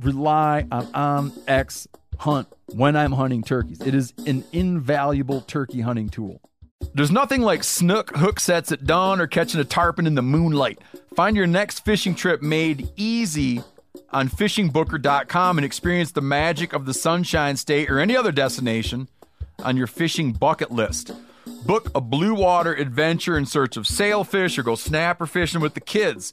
rely on um, OnX Hunt when I'm hunting turkeys. It is an invaluable turkey hunting tool. There's nothing like snook hook sets at dawn or catching a tarpon in the moonlight. Find your next fishing trip made easy on fishingbooker.com and experience the magic of the Sunshine State or any other destination on your fishing bucket list. Book a blue water adventure in search of sailfish or go snapper fishing with the kids.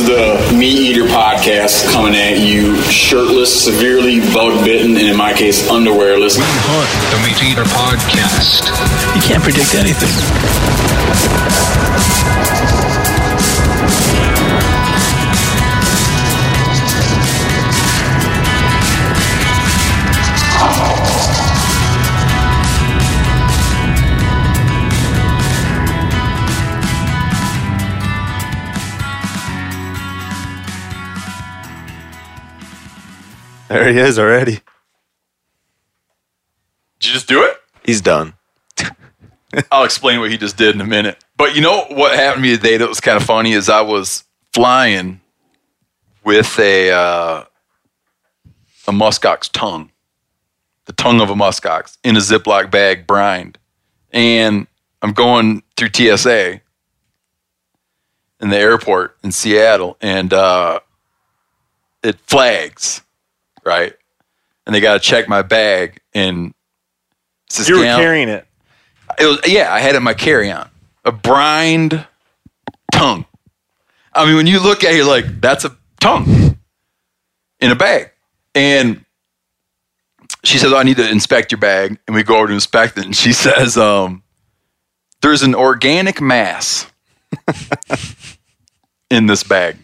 Is the Meat Eater podcast coming at you shirtless, severely bug bitten, and in my case, underwearless. Hunt, the Meat Eater podcast. You can't predict anything. There he is already. Did you just do it? He's done. I'll explain what he just did in a minute. But you know what happened to me today that was kind of funny is I was flying with a uh, a muskox tongue, the tongue of a muskox in a Ziploc bag, brined, and I'm going through TSA in the airport in Seattle, and uh, it flags, right? And they got to check my bag, and it's this You were carrying it. it was yeah, I had it in my carry-on. A brined tongue. I mean, when you look at it, you're like, that's a tongue in a bag. And she says, I need to inspect your bag. And we go over to inspect it. And she says, um, there's an organic mass in this bag.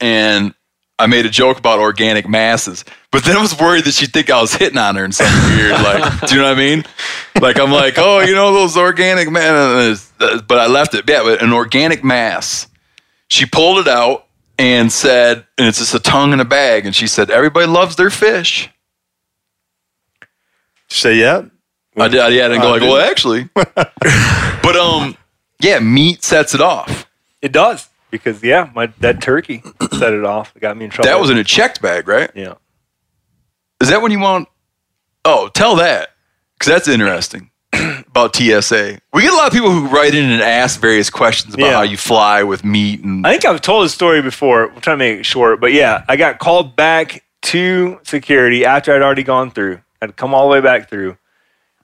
And I made a joke about organic masses, but then I was worried that she'd think I was hitting on her in some weird, like, do you know what I mean? Like, I'm like, oh, you know, those organic mass, but I left it. Yeah, but an organic mass. She pulled it out and said, and it's just a tongue in a bag. And she said, everybody loves their fish. Say yeah. I did, yeah, I didn't go Oh, like, did well, actually, but um, yeah, meat sets it off. It does because yeah, my that turkey set it off. It got me in trouble. That was in a checked bag, right? yeah. Is that when you want? Oh, tell that because that's interesting about TSA. We get a lot of people who write in and ask various questions about Yeah. how you fly with meat and I think I've told this story before. We'll try to make it short, but yeah, I got called back to security after I'd already gone through. I'd come all the way back through.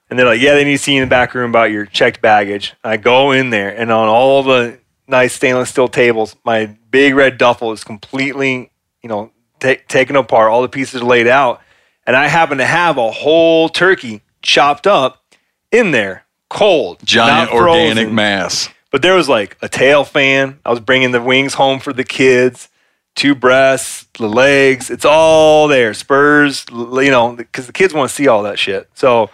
And they're like, yeah, they need to see you in the back room about your checked baggage. I go in there, and on all the nice stainless steel tables, my big red duffel is completely, you know, ta- taken apart. All the pieces are laid out. And I happen to have a whole turkey chopped up in there, cold, giant organic mass. But there was like a tail fan. I was bringing the wings home for the kids, two breasts, the legs. It's all there. Spurs, you know, because the kids want to see all that shit. So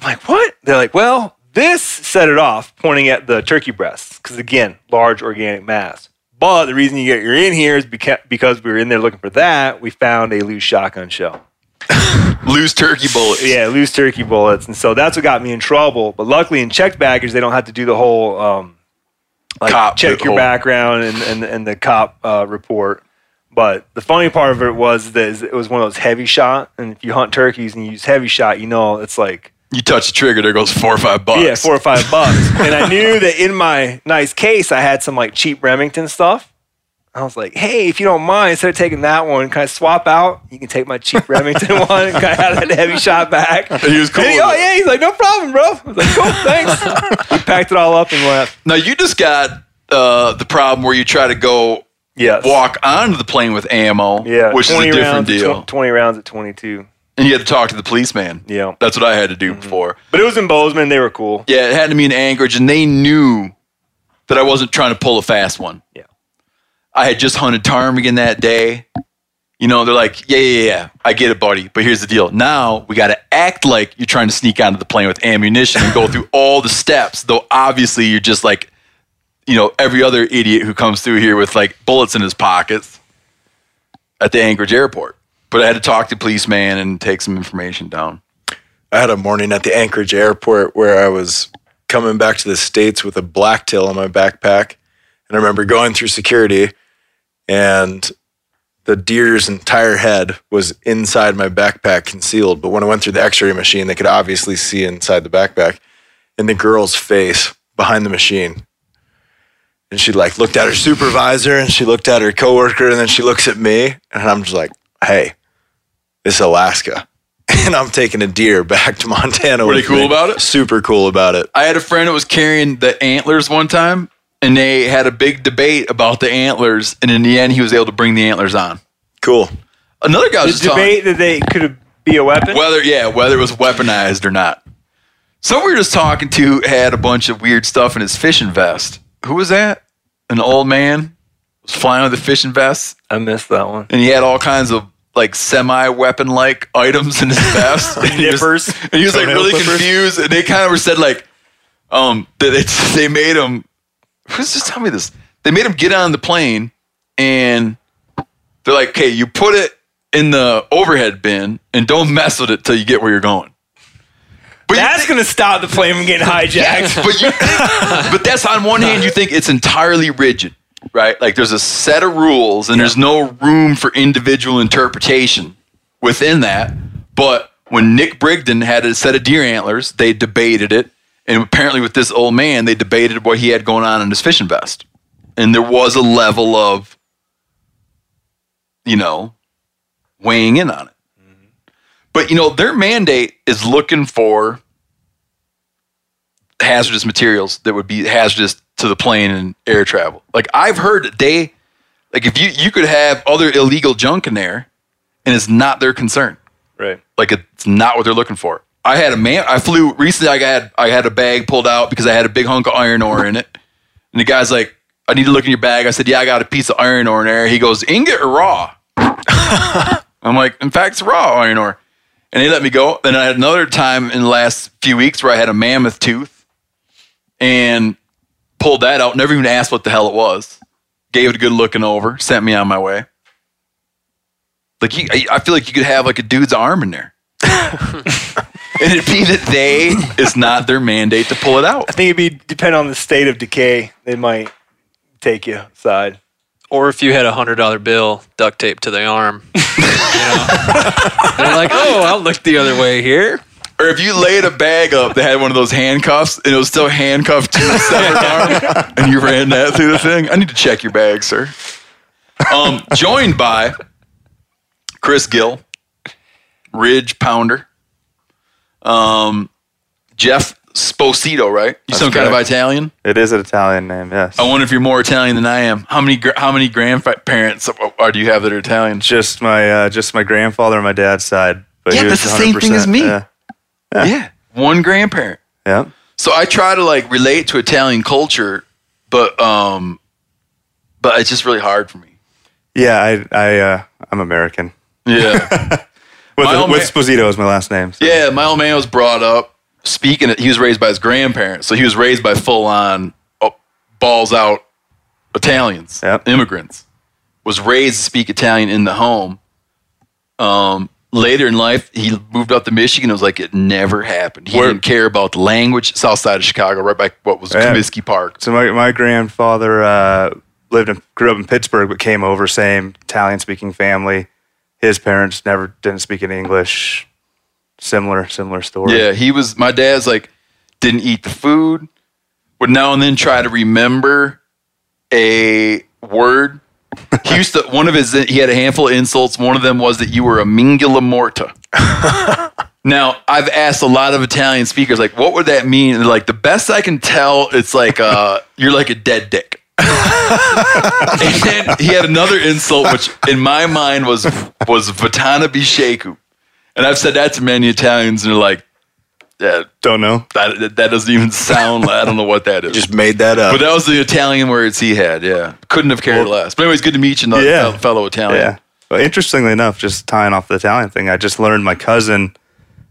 I'm like, what? They're like, well, this set it off, pointing at the turkey breasts. Because again, large organic mass. But the reason you get you're in here is beca- because we were in there looking for that. We found a loose shotgun shell. Loose turkey bullets. Yeah, loose turkey bullets, and so that's what got me in trouble. But luckily, in checked baggage, they don't have to do the whole um, like Cop, check your background and, and and the cop uh, report. But the funny part of it was that it was one of those heavy shot, and if you hunt turkeys and you use heavy shot, you know it's like You touch the trigger, there goes four or five bucks. yeah, four or five bucks. and I knew that in my nice case, I had some like cheap Remington stuff. I was like, hey, if you don't mind, instead of taking that one, can I swap out? You can take my cheap Remington one. Can I have that heavy shot back? And he was cool. He- oh, yeah. He's like, no problem, bro. I was like, cool, thanks. he packed it all up and left. Now you just got uh, the problem where you try to go Yes. walk onto the plane with ammo, Yeah. which is a different rounds deal. tw- 20 rounds at 22. And you had to talk to the policeman. Yeah. That's what I had to do mm-hmm. before. But it was in Bozeman. They were cool. Yeah, it had to be in Anchorage, and they knew that I wasn't trying to pull a fast one. Yeah. I had just hunted ptarmigan that day. You know, they're like, yeah, yeah, yeah, I get it, buddy. But here's the deal. Now we got to act like you're trying to sneak onto the plane with ammunition and go through all the steps, though obviously you're just like, you know, every other idiot who comes through here with like bullets in his pockets at the Anchorage airport. But I had to talk to policeman and take some information down. I had a morning at the Anchorage airport where I was coming back to the States with a blacktail on my backpack. And I remember going through security and the deer's entire head was inside my backpack concealed. But when I went through the x ray machine, they could obviously see inside the backpack and the girl's face behind the machine. And she like looked at her supervisor and she looked at her coworker and then she looks at me and I'm just like, hey, this is Alaska. And I'm taking a deer back to Montana. Were they with cool me. about it? Super cool about it. I had a friend that was carrying the antlers one time, and they had a big debate about the antlers, and in the end, he was able to bring the antlers on. Cool. Another guy The was just debate that they could be a weapon. whether, yeah, whether it was weaponized or not. Someone we were just talking to had a bunch of weird stuff in his fishing vest. Who was that? An old man was flying with a fishing vest, I missed that one. and he had all kinds of like semi-weapon like items in his vest. and, he was, and he was like really clippers. confused. And they kind of were said like, um, that it's, they made him. Who's just telling me this? They made him get on the plane, and they're like, "Okay, you put it in the overhead bin, and don't mess with it till you get where you're going." But That's going to stop the plane from getting hijacked. but you but that's on one hand you think it's entirely rigid, right? Like there's a set of rules and there's no room for individual interpretation within that. But when Nick Brigden had a set of deer antlers, they debated it, and apparently with this old man, they debated what he had going on in his fishing vest, and there was a level of, you know, weighing in on it. Mm-hmm. But you know, their mandate is looking for hazardous materials that would be hazardous to the plane and air travel. Like I've heard that they like if you you could have other illegal junk in there and it's not their concern. right. Like it's not what they're looking for. I had a man I flew recently I had I had a bag pulled out because I had a big hunk of iron ore in it. And the guy's like, I need to look in your bag. I said, Yeah, I got a piece of iron ore in there. He goes, Ingot or raw? I'm like, in fact, it's raw iron ore. And they let me go. Then I had another time in the last few weeks where I had a mammoth tooth and pulled that out. Never even asked what the hell it was. Gave it a good looking over. Sent me on my way. Like you, I I feel like you could have like a dude's arm in there, and it'd be that they it's not their mandate to pull it out. I think it'd be depend on the state of decay. They might take you aside. Or if you had a hundred dollar bill duct taped to the arm, you know, and you're like, oh, I'll look the other way here. Or if you laid a bag up that had one of those handcuffs and it was still handcuffed to the severed arm, and you ran that through the thing, I need to check your bag, sir. Um, joined by Chris Gill, Ridge Pounder, um, Jeff Sposito, right? You That's some kind of correct. Italian? It is an Italian name, yes. I wonder if you're more Italian than I am. How many gra- how many grandparents are do you have that are Italian? just my uh, just my grandfather on my dad's side. But Yeah, he was that's the same thing as 100%, me. Yeah. Yeah, one grandparent. yeah. So I try to like relate to Italian culture, but um, but it's just really hard for me. Yeah, I I uh, I'm American. Yeah, With, My with Sposito as my last name. so- yeah. My old man was brought up speaking. He was raised by his grandparents, so he was raised by full on oh, balls out Italians, Yep. immigrants, was raised to speak Italian in the home. Um, later in life, he moved up to Michigan. It was like it never happened. He Where- didn't care about the language. South side of Chicago, right by what was Yeah. Comiskey Park. So my my grandfather uh, lived in grew up in Pittsburgh, but came over same Italian speaking family. His parents never didn't speak any English. Similar similar story. Yeah, he was. My dad's like didn't eat the food. Would now and then try to remember a word. He used to. One of his. He had a handful of insults. One of them was that you were a mingula morta. now I've asked a lot of Italian speakers like, what would that mean? And like the best I can tell, it's like uh, you're like a dead dick. and then he had another insult, which in my mind was was Vatana Bisheku. And I've said that to many Italians, and they're like, yeah, Don't know. that, that, doesn't even sound, I don't know what that is. Just made that up. but that was the Italian words he had, yeah. Couldn't have cared less. But anyways, good to meet you, another Yeah. fellow Italian. Yeah. Well, interestingly enough, just tying off the Italian thing, I just learned my cousin.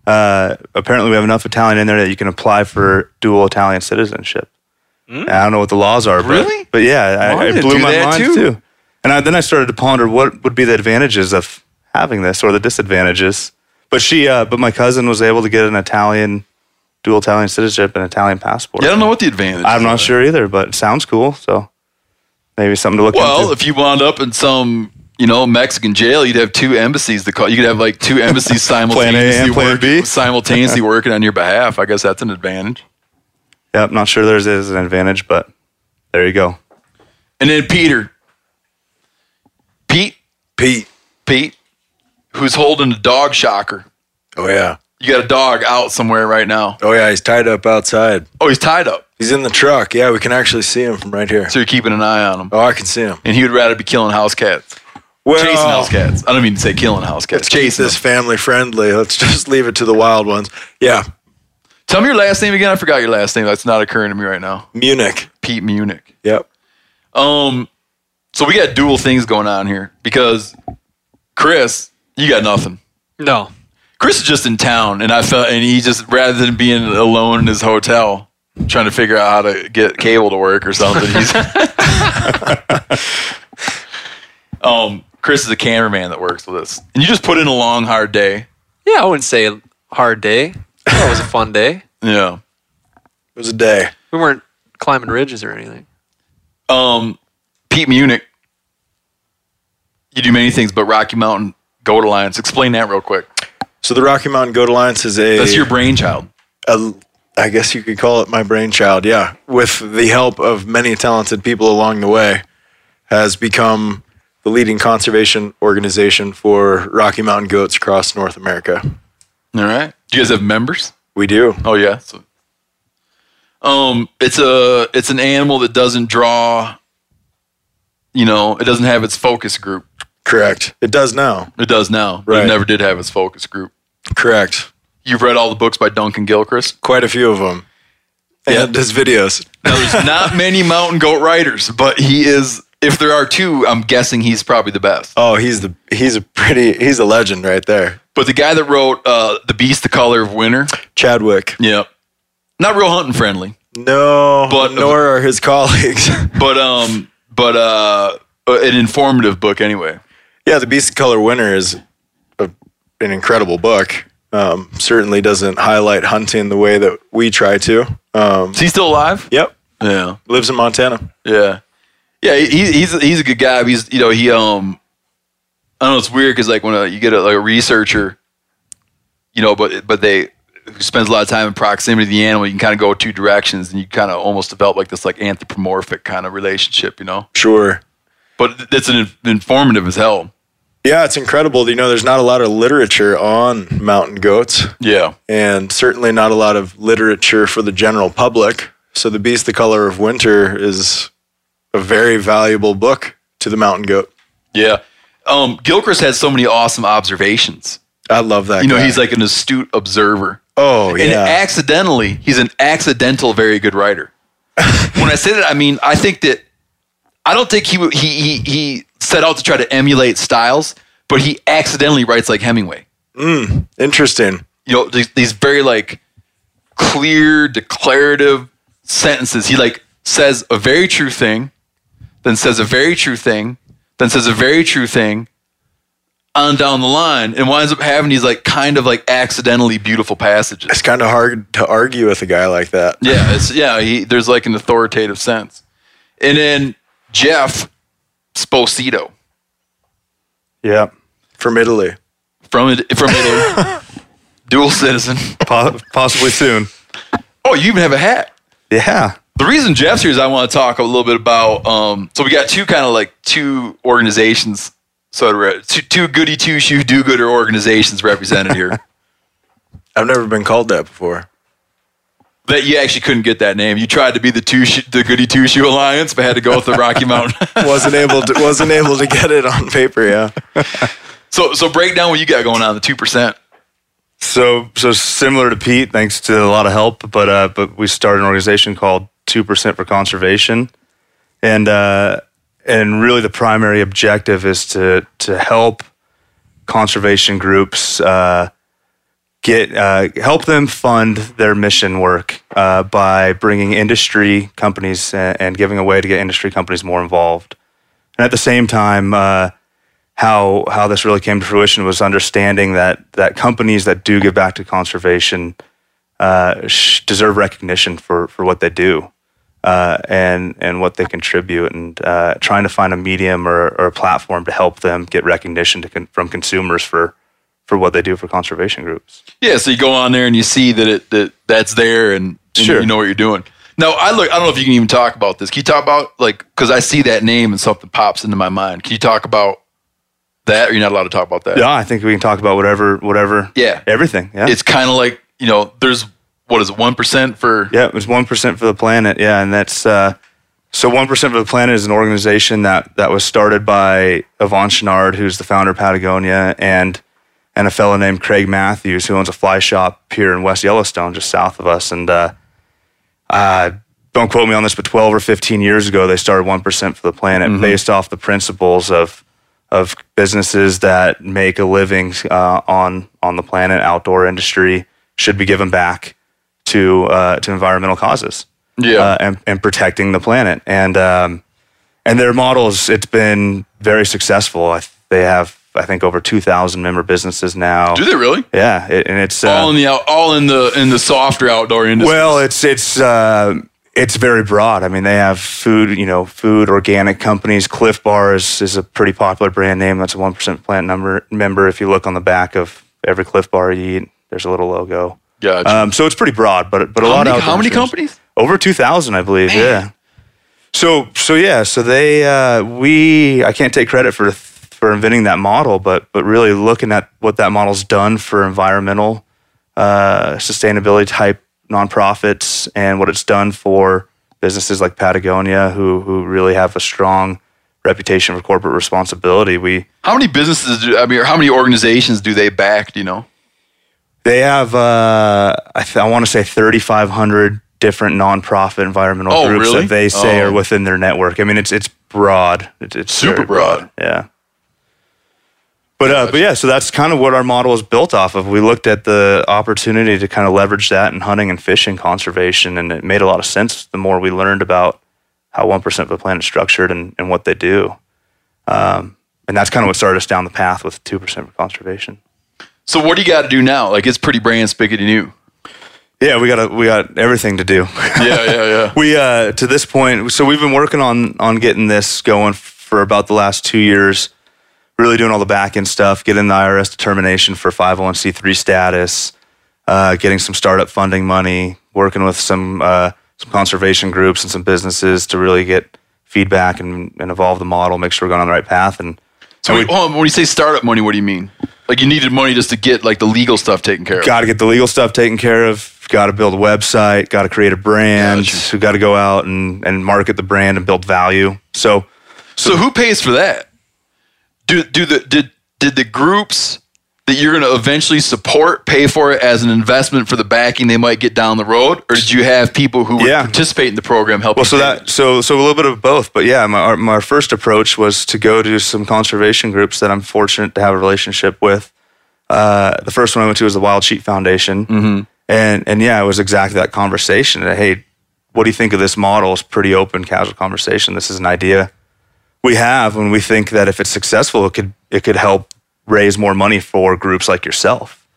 Uh, apparently, we have enough Italian in there that you can apply for dual Italian citizenship. And I don't know what the laws are, but, Really? but yeah, I, it blew my mind too. too. And I, then I started to ponder what would be the advantages of having this or the disadvantages. But she, uh, but my cousin was able to get an Italian, dual Italian citizenship and Italian passport. Yeah, I don't know what the advantage I'm not sure either, but it sounds cool. So maybe something to look at. Well, into. if you wound up in some, you know, Mexican jail, you'd have two embassies to call. You could have like two embassies simultaneously, and Plan work- B? simultaneously working on your behalf. I guess that's an advantage. Yep, not sure there's is an advantage, but there you go. And then Peter. Pete, Pete. Pete, who's holding a dog shocker. Oh yeah. You got a dog out somewhere right now. Oh yeah. He's tied up outside. Oh, he's tied up. He's in the truck. Yeah, we can actually see him from right here. So you're keeping an eye on him. Oh, I can see him. And he would rather be killing house cats. Well, Chasing house cats. I don't mean to say killing house cats. Chasing this family friendly. Let's just leave it to the wild ones. Yeah, Tell me your last name again. I forgot your last name. That's not occurring to me right now. Muennich. Pete Muennich. Yep. Um, so we got dual things going on here because Chris, you got nothing. No. Chris is just in town, and I felt, and he just rather than being alone in his hotel trying to figure out how to get cable to work or something. He's um, Chris is a cameraman that works with us, and you just put in a long, hard day. Yeah, I wouldn't say hard day. It was a fun day. Yeah. It was a day. We weren't climbing ridges or anything. Um, Pete Muennich, you do many things, but Rocky Mountain Goat Alliance. Explain that real quick. So the Rocky Mountain Goat Alliance is a. That's your brainchild. a- I guess you could call it my brainchild. Yeah, with the help of many talented people along the way, has become the leading conservation organization for Rocky Mountain goats across North America. All right. Do you guys have members? We do. Oh yeah. So, um, it's a it's an animal that doesn't draw. You know, it doesn't have its focus group. Correct. It does now. It does now. But Right. It never did have its focus group. Correct. You've read all the books by Duncan Gilchrist. Quite a few of them. Yeah. And his videos. Now, there's not many mountain goat riders, but he is. If there are two, I'm guessing he's probably the best. Oh, he's the he's a pretty he's a legend right there. But the guy that wrote uh, "The Beast, the Color of Winter," Chadwick. yep, not real hunting friendly. No, But- nor are his colleagues. but um, but uh, an informative book anyway. Yeah, the Beast of Color Winter is a, an incredible book. Um, certainly doesn't highlight hunting the way that we try to. Um, Is he still alive? yep, Yeah, lives in Montana. yeah, yeah. He, he's he's a good guy. He's you know he um, I don't know. It's weird because like when uh you get a, like a researcher, you know, but but they who spends a lot of time in proximity to the animal, you can kind of go two directions, and you kind of almost develop like this like anthropomorphic kind of relationship, you know. Sure. But it's an informative as hell. Yeah, it's incredible. You know, there's not a lot of literature on mountain goats, Yeah. and certainly not a lot of literature for the general public. So, The Beast, the Color of Winter is a very valuable book to the mountain goat. Yeah. Um, Gilchrist has so many awesome observations. I love that. You know, guy. he's like an astute observer. oh yeah. And accidentally, he's an accidental very good writer. when I say that, I mean I think that I don't think he he he he set out to try to emulate styles, but he accidentally writes like Hemingway. Hmm, interesting. You know, these, these very like clear, declarative sentences. He like says a very true thing then says a very true thing, then says a very true thing on down the line and winds up having these like kind of like accidentally beautiful passages. It's kind of hard to argue with a guy like that. Yeah, it's yeah, he, there's like an authoritative sense. And then Jeff Sposito Yeah. From Italy. from it- from Italy, dual citizen. Po- possibly soon. Oh, you even have a hat. Yeah. The reason Jeff's here is I want to talk a little bit about. Um, so we got two kind of like two organizations, So re- two, two goody two shoe do gooder organizations represented here. I've never been called that before. That you actually couldn't get that name. You tried to be the two sh- the goody two shoe alliance, but had to go with the Rocky Mountain. wasn't able to wasn't able to get it on paper. Yeah. so so break down what you got going on the two percent. So so similar to Pete, thanks to a lot of help, but uh, but we started an organization called Two Percent for Conservation, and uh, and really the primary objective is to to help conservation groups uh, get uh, help them fund their mission work uh, by bringing industry companies and, and giving a way to get industry companies more involved, and at the same time. Uh, how how this really came to fruition was understanding that that companies that do give back to conservation uh, sh- deserve recognition for for what they do uh, and and what they contribute, and uh, trying to find a medium or, or a platform to help them get recognition con- from consumers for for what they do for conservation groups. Yeah, so you go on there and you see that it that that's there, and, and Sure. you know what you're doing. Now I look. I don't know if you can even talk about this. Can you talk about like because I see that name and something pops into my mind. Can you talk about that? Or you're not allowed to talk about that. Yeah, I think we can talk about whatever whatever. Yeah. everything. Yeah, It's kind of like you know, there's what is it, one percent for Yeah, it was one percent for the planet. Yeah, and that's uh, so one percent for the planet is an organization that that was started by Yvon Chouinard, who's the founder of Patagonia, and and a fellow named Craig Matthews, who owns a fly shop here in West Yellowstone, just south of us. And uh, uh, don't quote me on this, but twelve or fifteen years ago, they started one percent for the planet, based off the principles of of businesses that make a living uh, on on the planet, outdoor industry should be given back to uh, to environmental causes. Yeah. uh, and and protecting the planet. And um, and their models, it's been very successful. They have, I think, over two thousand member businesses now. Do they really? Yeah, it, and it's uh, all in the out, all in the in the softer outdoor industry. well, it's it's uh, it's very broad. I mean, they have food, you know, food organic companies. Clif Bar is, is a pretty popular brand name. That's a one percent plant number member. If you look on the back of every Clif Bar you eat, there's a little logo. Gotcha. Um, so it's pretty broad, but but a how lot many, of how many companies? over 2000 i believe yeah so so yeah so they uh we i can't take credit for for inventing that model but but really looking at what that model's done for environmental uh sustainability type nonprofits and what it's done for businesses like patagonia who who really have a strong reputation for corporate responsibility we How many businesses do I mean? Or how many organizations do they back? Do you know? they have uh i, th- I want to say 3500 different nonprofit environmental Oh, groups really? that they say Oh. are within their network i mean it's it's broad it's, it's Super very broad. yeah but uh, but yeah, so that's kind of what our model is built off of. We looked at the opportunity to kind of leverage that in hunting and fishing conservation, and it made a lot of sense the more we learned about how one percent of the planet is structured and, and what they do. Um, and that's kind of what started us down the path with two percent for conservation. So what do you got to do now? Like it's pretty brand spickety new. Yeah, we got we got everything to do. Yeah, yeah, yeah. we uh, to this point, so we've been working on on getting this going for about the last two years. Really doing all the back end stuff, getting the IRS determination for 501c3 status, uh, getting some startup funding money, working with some uh, some conservation groups and some businesses to really get feedback and, and evolve the model, make sure we're going on the right path. And So hold on, when you say startup money, what do you mean? Like you needed money just to get like the legal stuff taken care of. got to get the legal stuff taken care of. Got to build a website. Got to create a brand. Gotcha. We got to go out and, and market the brand and build value. So So who pays for that? Do do the did did the groups that you're going to eventually support pay for it as an investment for the backing they might get down the road, or did you have people who would Yeah. participate in the program help? Well, you so that so so a little bit of both, but yeah, my our, my first approach was to go to some conservation groups that I'm fortunate to have a relationship with. Uh, the first one I went to was the Wild Sheep Foundation, mm-hmm. and and yeah, it was exactly that conversation. That, hey, what do you think of this model? It's pretty open, casual conversation. This is an idea. We have, and we think that if it's successful, it could it could help raise more money for groups like yourself.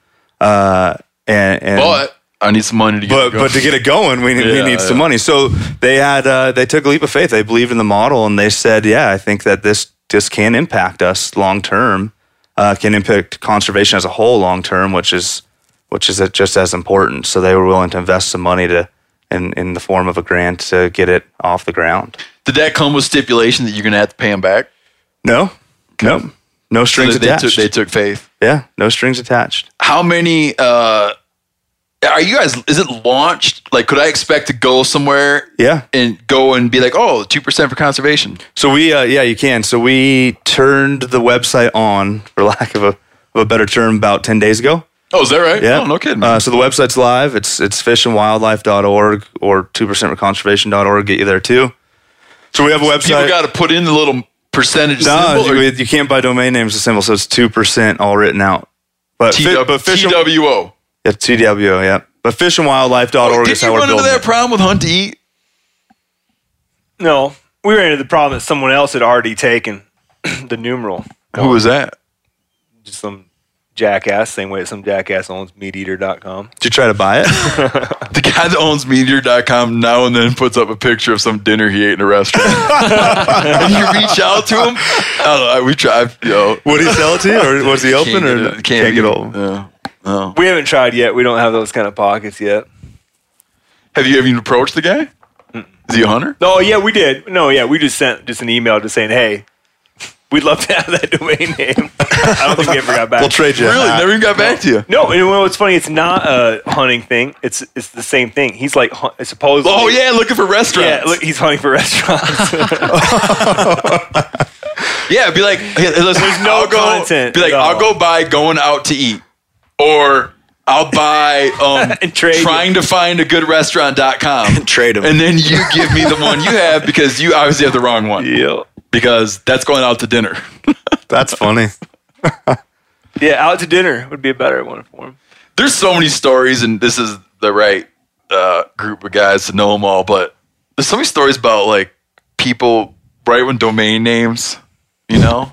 Uh, and, and But I need some money to get but it going. but to get it going, we, we Yeah, need some money. So they had uh, they took a leap of faith. They believed in the model, and they said, "Yeah, I think that this this can impact us long term, uh, can impact conservation as a whole long term, which is which is just as important." So they were willing to invest some money to in in the form of a grant to get it off the ground. Did that come with stipulation that you're going to have to pay them back? No, no, no strings So they, they attached. took, they took faith. yeah, no strings attached. How many? Uh, are you guys? Is it launched? Like, could I expect to go somewhere Yeah. and go and be like, oh, two percent for conservation? So we, uh, yeah, you can. So we turned the website on, for lack of a, of a better term, about ten days ago. Oh, is that right? Yeah. Oh, no kidding. Uh, so the website's live. It's it's fishandwildlife.org or 2%conservation.org. Get you there too. So we have a website. People website. got to put in the little percentage no, symbol. you, you can't buy domain names as symbol, so it's 2% all written out. But, fi- TW, but fish and, yeah, TWO, yeah. But fishandwildlife.org Did is how we're building Did you run into building that it. problem with Hunt to Eat? No, we ran into the problem that someone else had already taken the numeral. Who was that? Just some jackass, same way that some jackass owns meateater.com. Did you try to buy it? The guy that owns meateater.com now and then puts up a picture of some dinner he ate in a restaurant. and you reach out to him. I don't know. We tried. You know, Would he sell it to you, or was he open, can't or get it- can't, get hold? Yeah. Oh. We haven't tried yet. We don't have those kind of pockets yet. Have you even approached the guy? Is he a hunter? No, yeah, we did. No, yeah, we just sent just an email just saying, hey, we'd love to have that domain name. I don't think we ever got back. We'll trade you. Really? Never even got back to you. No, and what's funny, it's not a hunting thing. It's it's the same thing. He's like hu- supposedly. Oh yeah, looking for restaurants. yeah. Look, he's hunting for restaurants. Yeah, be like, hey, listen, There's no I'll go, content Be like, at. I'll go buy going out to eat, or I'll buy um, And trade you. trying to find a good restaurant.com Trade 'em. and then you give me the one you have because you obviously have the wrong one yeah. Because that's going out to dinner. That's funny. Yeah, out to dinner would be a better one for him. There's so many stories, and this is the right uh, group of guys to know them all. But there's so many stories about like people right when domain names, you know.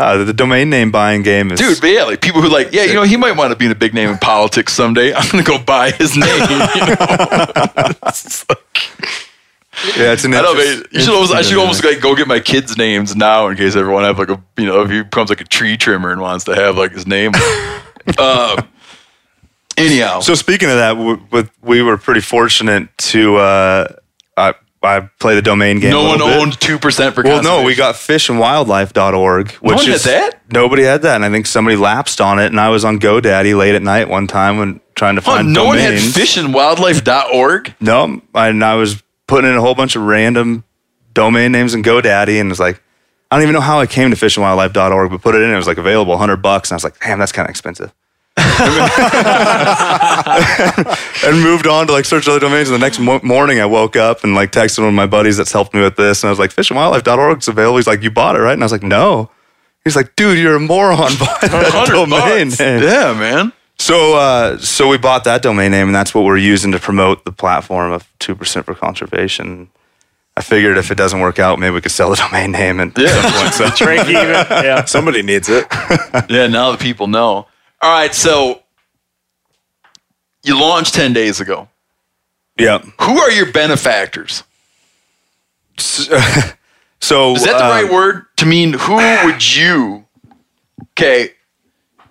Uh, the domain name buying game is Dude, but yeah, like people who like, yeah, you know, he might want to be in a big name in politics someday. I'm gonna go buy his name. You know? It's like- Yeah, it's an I know, man. You should almost, I should almost like go get my kids' names now in case everyone have like a, you know, if he becomes like a tree trimmer and wants to have like his name. uh, anyhow, So speaking of that, w- with, we were pretty fortunate to. Uh, I I play the domain game. no one bit. owned two percent for. Well, no, we got fishandwildlife.org, which one had is that? nobody had that, and I think somebody lapsed on it. And I was on GoDaddy late at night one time when trying to Huh, find no one had domains. fishandwildlife.org. No, and I was putting in a whole bunch of random domain names in GoDaddy, and it's like, I don't even know how I came to fishandwildlife.org, but put it in. It was like available, hundred bucks, and I was like, damn, that's kind of expensive. and moved on to like search other domains. And the next mo- morning, I woke up and like texted one of my buddies that's helped me with this, and I was like, fishandwildlife.org is available. He's like, you bought it, right? And I was like, no. He's like, dude, you're a moron. Buy that 100 domain bucks. name. Yeah, man. So, uh, so we bought that domain name, and that's what we're using to promote the platform of two percent for conservation. I figured if it doesn't work out, maybe we could sell the domain name and Yeah. some point. So, Drink even. Yeah. Somebody needs it. Yeah, now that people know. All right, so you launched 10 days ago. yeah. Who are your benefactors? So Is that the uh, right word to mean who would you? Okay,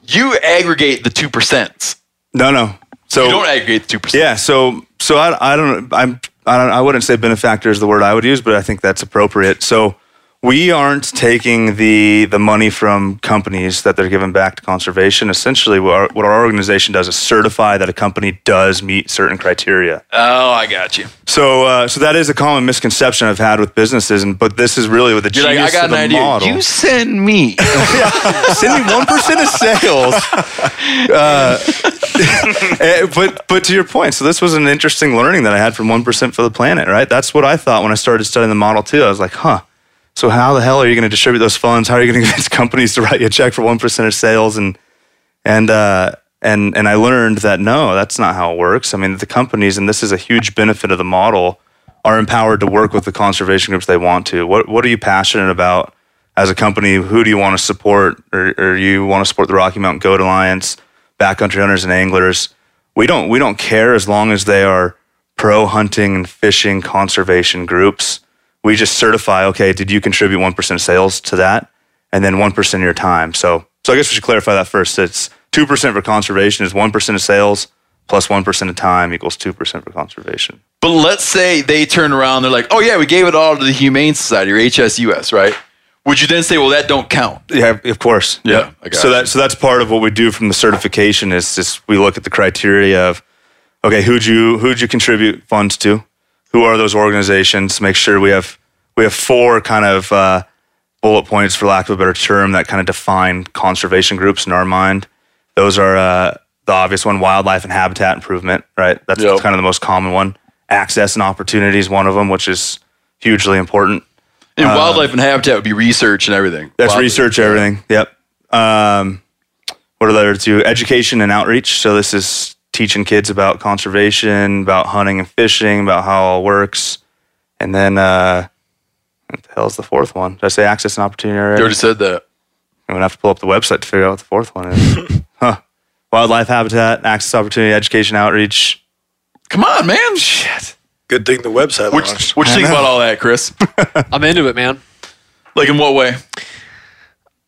you aggregate the two percents. No, no. So You don't aggregate the two percent. yeah. So so I, I don't I'm I don't I wouldn't say benefactor is the word I would use, but I think that's appropriate. So we aren't taking the the money from companies that they're giving back to conservation. Essentially, what our, what our organization does is certify that a company does meet certain criteria. Oh, I got you. So, uh, so that is a common misconception I've had with businesses, and but this is really what the You're like, genius I got of an the idea. model. You send me. send me one percent of sales. Uh, eh, but but to your point, so this was an interesting learning that I had from one percent for the planet. Right, that's what I thought when I started studying the model too. I was like, huh. So how the hell are you going to distribute those funds? How are you going to convince companies to write you a check for one percent of sales? And and uh, and and I learned that no, that's not how it works. I mean, the companies, and this is a huge benefit of the model, are empowered to work with the conservation groups they want to. What what are you passionate about as a company? Who do you want to support, or, or you want to support the Rocky Mountain Goat Alliance, backcountry hunters and anglers? We don't we don't care as long as they are pro hunting and fishing conservation groups. We just certify. Okay, did you contribute one percent of sales to that, and then one percent of your time? So so I guess we should clarify that first. It's two percent for conservation is one percent of sales plus plus one percent of time equals two percent for conservation. But let's say they turn around, they're like, "Oh yeah, we gave it all to the Humane Society or HSUS, right?" Would you then say, "Well, that don't count"? Yeah, of course. Yeah, I got so you. that so that's part of what we do from the certification is just we look at the criteria of okay, who'd you who'd you contribute funds to? Who are those organizations? Make sure we have we have four kind of uh, bullet points, for lack of a better term, that kind of define conservation groups in our mind. Those are uh, the obvious one: wildlife and habitat improvement. Right, that's Yep. kind of the most common one. Access and opportunities, one of them, which is hugely important. And wildlife and habitat would be research and everything. That's Wildlife- research, everything. Yep. Um, what are the other two? Education and outreach. So this is teaching kids about conservation, about hunting and fishing, about how it all works. And then, uh, what the hell is the fourth one? Did I say access and opportunity already? You already said that. I'm gonna have to pull up the website to figure out what the fourth one is. huh. Wildlife habitat, access, opportunity, education, outreach. Come on, man. Shit. Good thing the website What launched. what you think about all that, Chris? I'm into it, man. like in what way?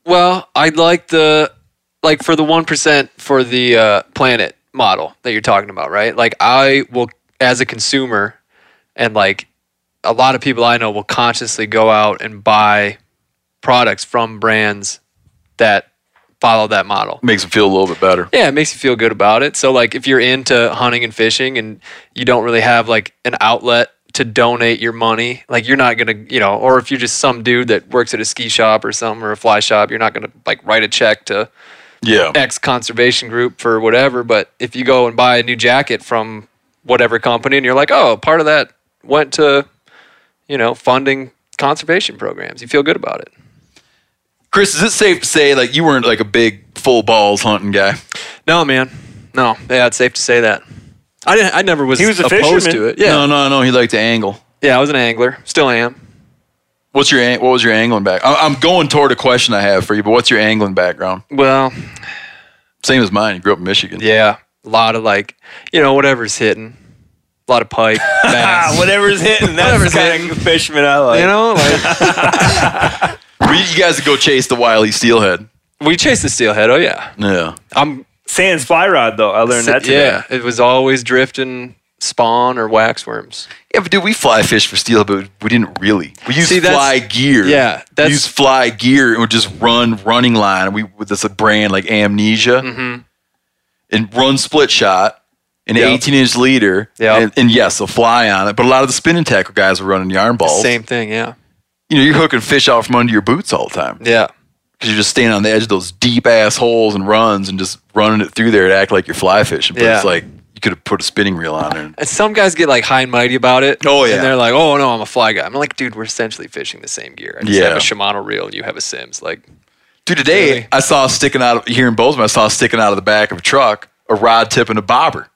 Well, I'd like the like for the one percent for the uh, planet model that you're talking about, right? Like I will, as a consumer, and like a lot of people I know will consciously go out and buy products from brands that follow that model. Makes them feel a little bit better. Yeah, it makes you feel good about it. So like if you're into hunting and fishing and you don't really have like an outlet to donate your money, like you're not gonna, you know, or if you're just some dude that works at a ski shop or something or a fly shop, you're not gonna like write a check to Yeah. X conservation group for whatever. But if you go and buy a new jacket from whatever company and you're like, oh, part of that went to, you know, funding conservation programs, you feel good about it. Chris, is it safe to say like you weren't like a big full balls hunting guy? No, man. No. Yeah, it's safe to say that. I didn't I never was, He was a opposed fisherman. to it. Yeah. No, no, no. He liked to angle. Yeah, I was an angler. Still am. What's your what was your angling back? I- I'm going toward a question I have for you, but what's your angling background? Well, Same as mine. You grew up in Michigan. yeah. A lot of like, you know, whatever's hitting. A lot of pike, Ah, bass. whatever's hitting. That's Whatever's the kind of fisherman I like. you know, like Were you, you guys go chase the wily steelhead. we chased the steelhead. Oh yeah. Yeah. I'm Sans fly rod though. I learned that today. yeah, it was always drifting spawn or wax worms. Yeah, but dude, we fly fish for steel, but we didn't really. We used See, fly gear. yeah, we that's- used fly gear and would just run running line. And we with this brand like Amnesia Mm-hmm. and run split shot, an Yep. 18 inch leader, Yep. and, and yes, a fly on it. But a lot of the spinning tackle guys were running yarn balls. Same thing, yeah. You know, you're hooking fish out from under your boots all the time Yeah. because you're just standing on the edge of those deep ass holes and runs and just running it through there to act like you're fly fishing. But it's like you could have put a spinning reel on it. And some guys get like high and mighty about it. Oh, yeah. And they're like, oh no, I'm a fly guy. I'm like, dude, we're essentially fishing the same gear. I just Yeah. have a Shimano reel and you have a Simms. Like, Dude, today Really? I saw sticking out of here in Bozeman. I saw sticking out of the back of a truck a rod tip and a bobber.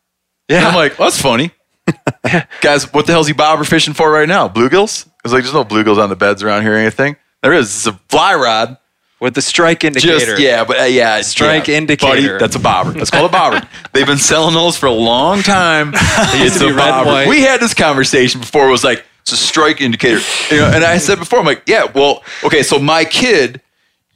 yeah. And I'm like, well, that's funny. Guys, what the hell's he bobber fishing for right now? Bluegills? I was like, there's no bluegills on the beds around here or anything. There is. It's a fly rod. With the strike indicator. Just yeah, but uh, yeah, Strike yeah, indicator. Buddy, that's a bobber. That's called a bobber. They've been selling those for a long time. it's a be red and bobber. We had this conversation before. It was like it's a strike indicator, you know. And I said before, I'm like, yeah, well, okay. So my kid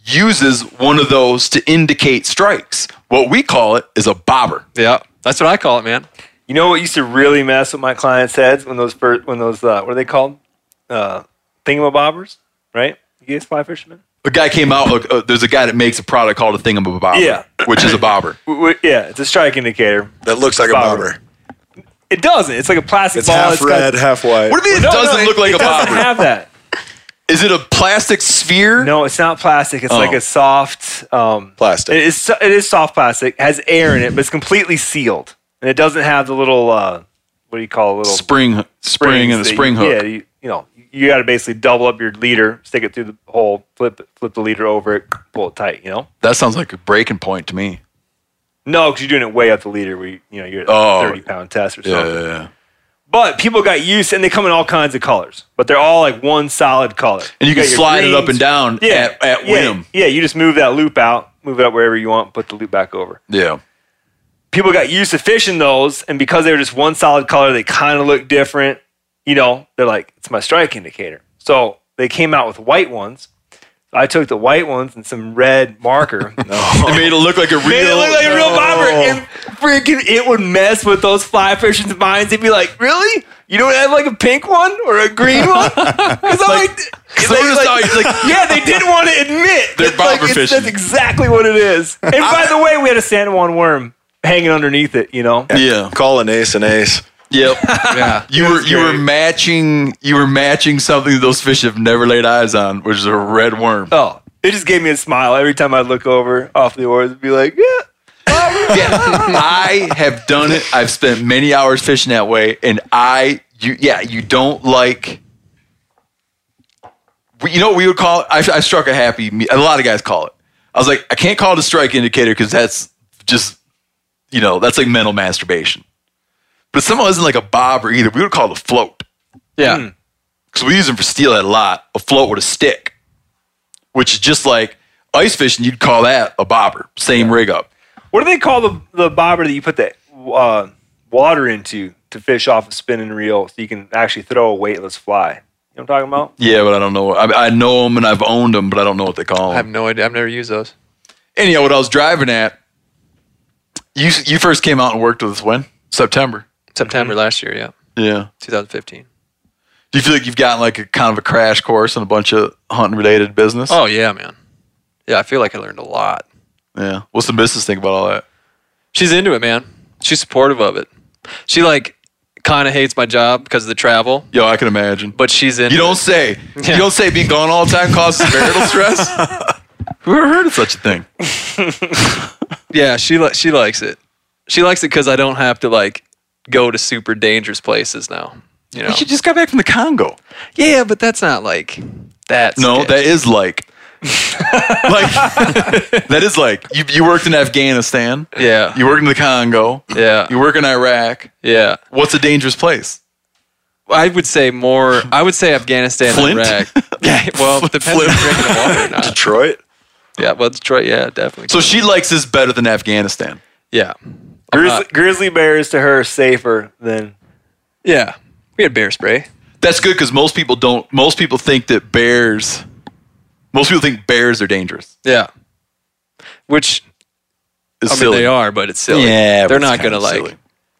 uses one of those to indicate strikes. What we call it is a bobber. Yeah. That's what I call it, man. You know what used to really mess with my clients' heads when those first, when those uh, what are they called? Uh, thingamabobbers, right? You guys fly fishermen? A guy came out. Look, uh, there's a guy that makes a product called a thingamabobber. Yeah. which is a bobber. W- w- yeah, it's a strike indicator. That looks like a Bobber. bobber. It doesn't. It's like a plastic It's ball. half It's got- red, half white. What do you mean it No, doesn't no, look it- like it a doesn't bobber? have that. Is it a plastic sphere? No, it's not plastic. It's Oh. like a soft um, Plastic. It is. so- It is soft plastic. Has air in it, but it's completely sealed, and it doesn't have the little uh, what do you call it? Little Spring, spring, and a springs that spring you- hook. Yeah, you, you know, you got to basically double up your leader, stick it through the hole, flip flip the leader over it, pull it tight. You know. That sounds like a breaking point to me. No, because you're doing it way up the leader. Where you, you know you're at Oh. a thirty pound test or Yeah, something. yeah, yeah. But people got used, and they come in all kinds of colors, but they're all like one solid color. And you can got your slide it up and down at, at yeah, whim. Yeah, you just move that loop out, move it up wherever you want, put the loop back over. Yeah. People got used to fishing those, and because they were just one solid color, they kind of look different. You know, they're like, it's my strike indicator. So they came out with white ones. I took the white ones and some red marker. It made it look like a real. Made it look like a real bobber, and freaking it would mess with those fly fishing's minds. They'd be like, "Really? You don't have like a pink one or a green one?" Because I'm like, so like, does how you- like- yeah, they didn't want to admit They're It's like, bobber it's- fishing. That's exactly what it is. And by the way, we had a San Juan worm hanging underneath it. You know, yeah. Call an ace an ace. Yep. Yeah. You were you were matching you were matching something that those fish have never laid eyes on, which is a red worm. oh, it just gave me a smile every time I'd look over off the oars and be like, "Yeah." Yeah, I have done it. I've spent many hours fishing that way, and I, you, yeah, you don't like. You know what we would call it? I, I struck a happy. me- A lot of guys call it. I was like, I can't call it a strike indicator because that's just, you know, that's like mental masturbation. But if someone isn't like a bobber either, we would call it a float Yeah. because we use them for steelhead a lot. A float with a stick, which is just like ice fishing. You'd call that a bobber. Same rig up. What do they call the the bobber that you put the uh, water into to fish off a spinning reel so you can actually throw a weightless fly? You know what I'm talking about? Yeah, but I don't know. I, I know them and I've owned them, but I don't know what they call them. I have no idea. I've never used those. Anyhow, what I was driving at, you you first came out and worked with us when September. September Mm-hmm. last year. Yeah. Yeah. 2015. Do you feel like you've gotten like a kind of a crash course in a bunch of hunting related business? Oh yeah, man. Yeah, I feel like I learned a lot. yeah. What's the business think about all that? She's into it, man. She's supportive of it. She like kind of hates my job because of the travel, Yo, I can imagine. but she's in. You don't say. Yeah. You don't say being gone all the time causes marital stress. Who ever heard of such a thing? Yeah, she li- she likes it. She likes it because I don't have to like go to super dangerous places now. You know. she just got back from the Congo. Yeah, but that's not like that. No, sketch. that is like, like that is like you. You worked in Afghanistan. Yeah. You worked in the Congo. Yeah. You work in Iraq. Yeah. What's a dangerous place? I would say more. I would say Afghanistan, Flint? and Iraq. Yeah. Well, it depends if you're drinking the water or not. Detroit. Yeah. Well, Detroit. Yeah, definitely. So she likes this better than Afghanistan. yeah. Grizzly, grizzly bears to her safer than Yeah. We had bear spray. That's good because most people don't. Most people think that bears. Most people think bears are dangerous. Yeah. Which It's I mean silly. they are, but it's silly. Yeah, but they're it's not kinda gonna like silly.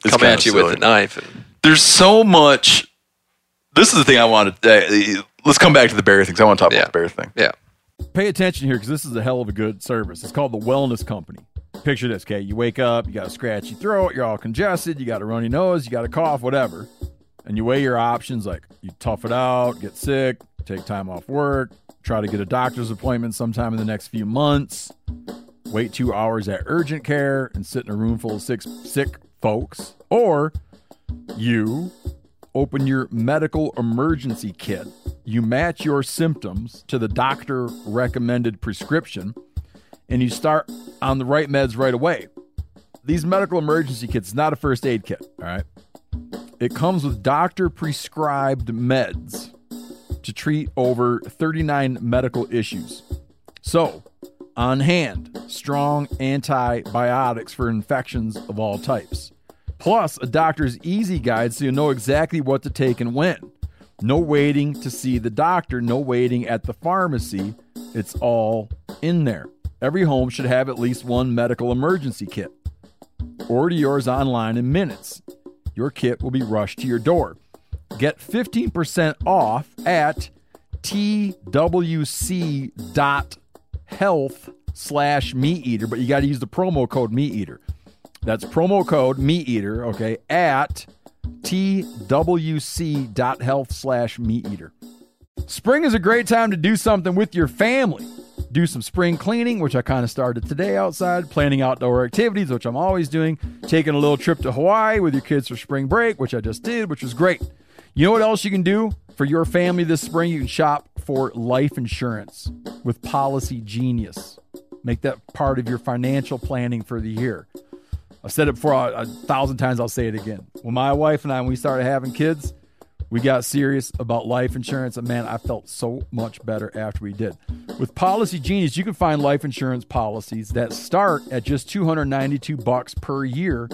It's come kinda at you silly. with a knife. And, There's so much. This is the thing I wanted. Uh, let's come back to the bear things. I want to talk Yeah. about the bear thing. yeah. Pay attention here because this is a hell of a good service. It's called the Wellness Company. Picture this, okay? You wake up, you got a scratchy throat, you're all congested, you got a runny nose, you got a cough, whatever. And you weigh your options like you tough it out, get sick, take time off work, try to get a doctor's appointment sometime in the next few months, wait two hours at urgent care and sit in a room full of sick, sick folks. Or you open your medical emergency kit. You match your symptoms to the doctor recommended prescription and you start on the right meds right away. These medical emergency kits not a first aid kit, all right? It comes with doctor prescribed meds to treat over 39 medical issues. So, on hand, strong antibiotics for infections of all types. Plus, a doctor's easy guide so you know exactly what to take and when. No waiting to see the doctor, no waiting at the pharmacy. It's all in there. Every home should have at least one medical emergency kit. Order yours online in minutes. Your kit will be rushed to your door. Get 15% off at twc.health slash meat eater, but you got to use the promo code meat eater. That's promo code meat eater, okay, at twc.health slash meat eater. Spring is a great time to do something with your family. Do some spring cleaning, which I kind of started today outside, planning outdoor activities, which I'm always doing, taking a little trip to Hawaii with your kids for spring break, which I just did, which was great. You know what else you can do for your family this spring? You can shop for life insurance with Policygenius. Make that part of your financial planning for the year. I've said it before a, a thousand times. I'll say it again. When my wife and I, when we started having kids, we got serious about life insurance, and man, I felt so much better after we did. With Policygenius, you can find life insurance policies that start at just 292 bucks per year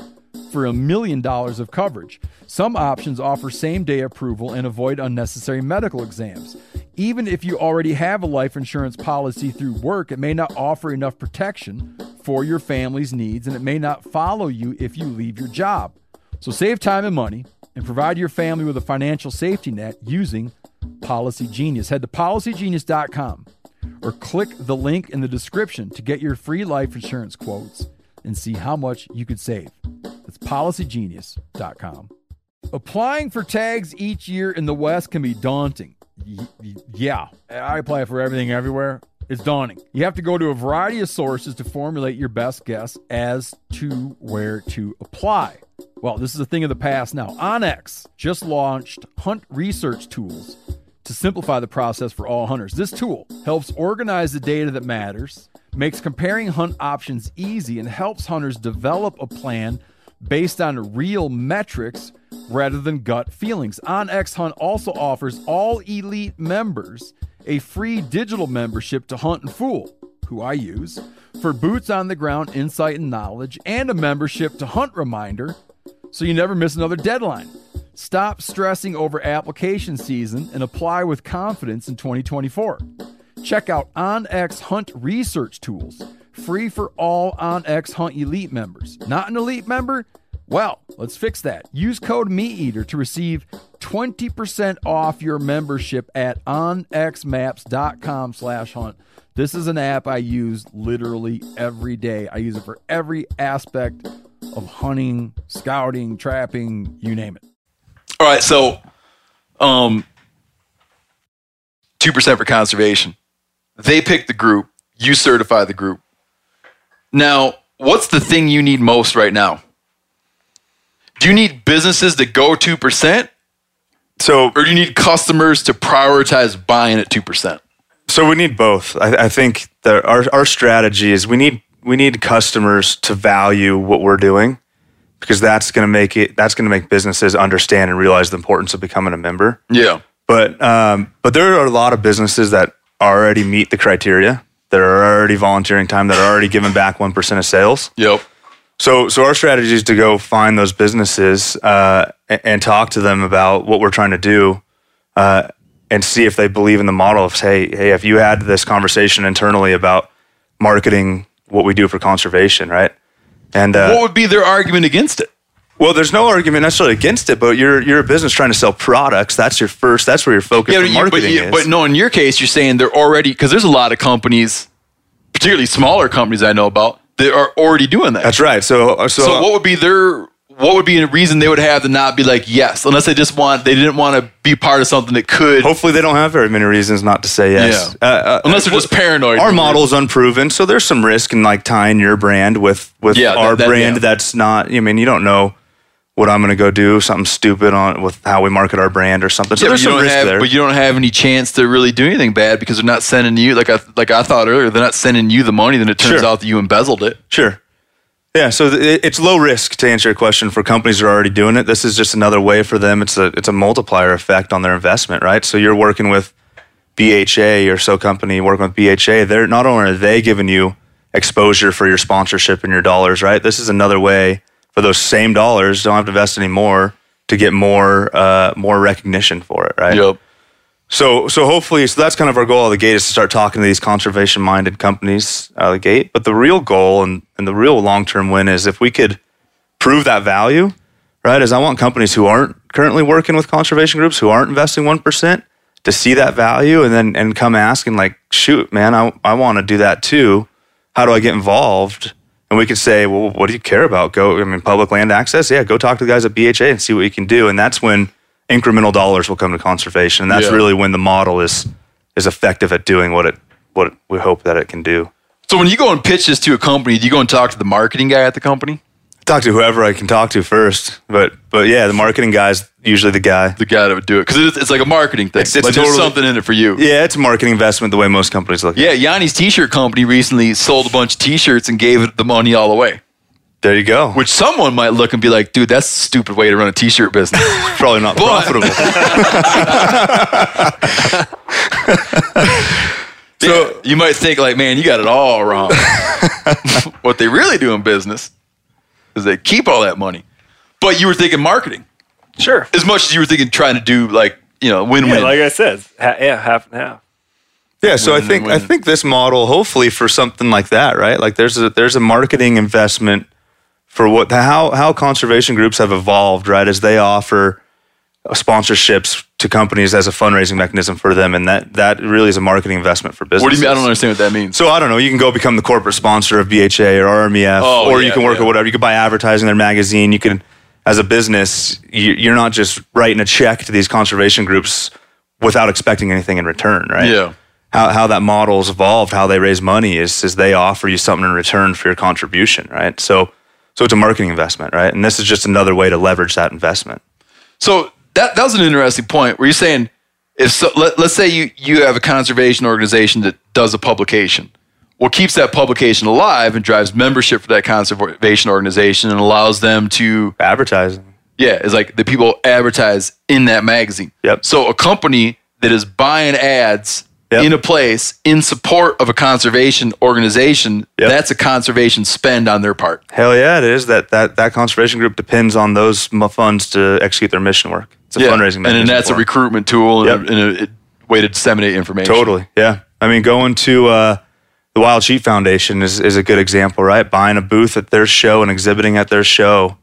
for a million dollars of coverage. Some options offer same-day approval and avoid unnecessary medical exams. Even if you already have a life insurance policy through work, it may not offer enough protection for your family's needs and it may not follow you if you leave your job. So save time and money and provide your family with a financial safety net using Policygenius. Head to policygenius.com or click the link in the description to get your free life insurance quotes and see how much you could save. That's policygenius.com. Applying for tags each year in the West can be daunting. Y- yeah, I apply for everything everywhere. It's daunting. You have to go to a variety of sources to formulate your best guess as to where to apply. Well, this is a thing of the past now. OnX just launched Hunt Research Tools to simplify the process for all hunters. This tool helps organize the data that matters, makes comparing hunt options easy, and helps hunters develop a plan based on real metrics rather than gut feelings. OnX Hunt also offers all elite members a free digital membership to Huntin' Fool, who I use, for boots on the ground insight and knowledge, and a membership to Hunt Reminder so you never miss another deadline. Stop stressing over application season and apply with confidence in 2024. Check out OnX Hunt Research Tools, free for all OnX Hunt Elite members. Not an elite member? Well, let's fix that. Use code MeatEater to receive 20% off your membership at onxmaps.com slash hunt. This is an app I use literally every day. I use it for every aspect of hunting, scouting, trapping, you name it. All right, so um, two percent for conservation. They pick the group. You certify the group. Now, what's the thing you need most right now? Do you need businesses to go two percent, So or do you need customers to prioritize buying at two percent? So we need both. I, I think that our our strategy is we need we need customers to value what we're doing because that's going to make it that's going to make businesses understand and realize the importance of becoming a member. Yeah. But um, but there are a lot of businesses that already meet the criteria that are already volunteering time that are already giving back one percent of sales. Yep. So, so our strategy is to go find those businesses uh, and, and talk to them about what we're trying to do, uh, and see if they believe in the model of hey, hey, if you had this conversation internally about marketing what we do for conservation, right? And uh, what would be their argument against it? well, there's no argument necessarily against it, but you're you're a business trying to sell products. That's your first. That's where your focus Yeah, for but, you, but, marketing you, is. but no, in your case, you're saying they're already because there's a lot of companies, particularly smaller companies I know about, that are already doing that. That's right. So, uh, so, So, what would be their what would be a reason they would have to not be like yes, unless they just want they didn't want to be part of something that could. hopefully they don't have very many reasons not to say yes. Yeah. Uh, uh, Unless they're just paranoid. our model is unproven, so there's some risk in like tying your brand with with Yeah, our that- brand. yeah. That's not. I mean, you don't know what I'm going to go do something stupid on with how we market our brand or something. So Yeah, there's some risk have, there. but you don't have any chance to really do anything bad because they're not sending you like I like I thought earlier. They're not sending you the money. Then it turns Sure. out that you embezzled it. Sure. Yeah, so it's low risk to answer your question for companies that are already doing it. This is just another way for them. It's a it's a multiplier effect on their investment, right? So you're working with BHA or so company working with BHA. They're not only are they giving you exposure for your sponsorship and your dollars, right? This is another way for those same dollars don't have to invest anymore to get more uh, more recognition for it, right? Yep. So, so hopefully, so that's kind of our goal out of the gate is to start talking to these conservation-minded companies out of the gate. But the real goal and, and the real long-term win is if we could prove that value, right? Is I want companies who aren't currently working with conservation groups, who aren't investing one percent, to see that value and then and come asking like, shoot, man, I I want to do that too. How do I get involved? And we could say, well, what do you care about? Go, I mean, public land access. Yeah, go talk to the guys at BHA and see what you can do. And that's when incremental dollars will come to conservation. And that's Yeah. really when the model is is effective at doing what it what we hope that it can do. So when you go and pitch this to a company, do you go and talk to the marketing guy at the company? Talk to whoever I can talk to first, but but yeah, the marketing guy's usually the guy. The guy that would do it because it's, it's like a marketing thing. It's- it's like there's totally- something in it for you. Yeah, it's a marketing investment the way most companies look. at. Yeah, Yanni's T-shirt company recently sold a bunch of T-shirts and gave it the money all away. There you go. Which someone might look and be like, dude, that's a stupid way to run a t-shirt business. Probably not profitable. so you might think like, man, you got it all wrong. what they really do in business is they keep all that money. But you were thinking marketing. Sure. As much as you were thinking trying to do like, you know, win-win. Yeah, like I said, ha- yeah, half and half. Yeah, so I think and I think this model, hopefully, for something like that, right? Like there's a there's a marketing investment for what how how conservation groups have evolved, right? As they offer sponsorships to companies as a fundraising mechanism for them, and that that really is a marketing investment for business. what do you mean? I don't understand what that means. So I don't know. You can go become the corporate sponsor of BHA or RMEF, Oh, or you can work yeah. at whatever. You can buy advertising in their magazine. You can, as a business, you, you're not just writing a check to these conservation groups without expecting anything in return, right? Yeah. How how that model's evolved, how they raise money is is they offer you something in return for your contribution, right? So so it's a marketing investment, right? And this is just another way to leverage that investment. So that that was an interesting point where you're saying if so, let, let's say you you have a conservation organization that does a publication. What keeps that publication alive and drives membership for that conservation organization and allows them to Advertising. yeah, it's like the people advertise in that magazine. Yep. So a company that is buying ads Yep. in a place in support of a conservation organization, Yep. that's a conservation spend on their part. Hell yeah, it is. That that that conservation group depends on those funds to execute their mission work. It's a fundraising and mechanism then that's a recruitment tool and, a, and a, a way to disseminate information. Totally. Yeah. I mean, going to uh, the Wild Sheep Foundation is, is a good example, right? Buying a booth at their show and exhibiting at their show.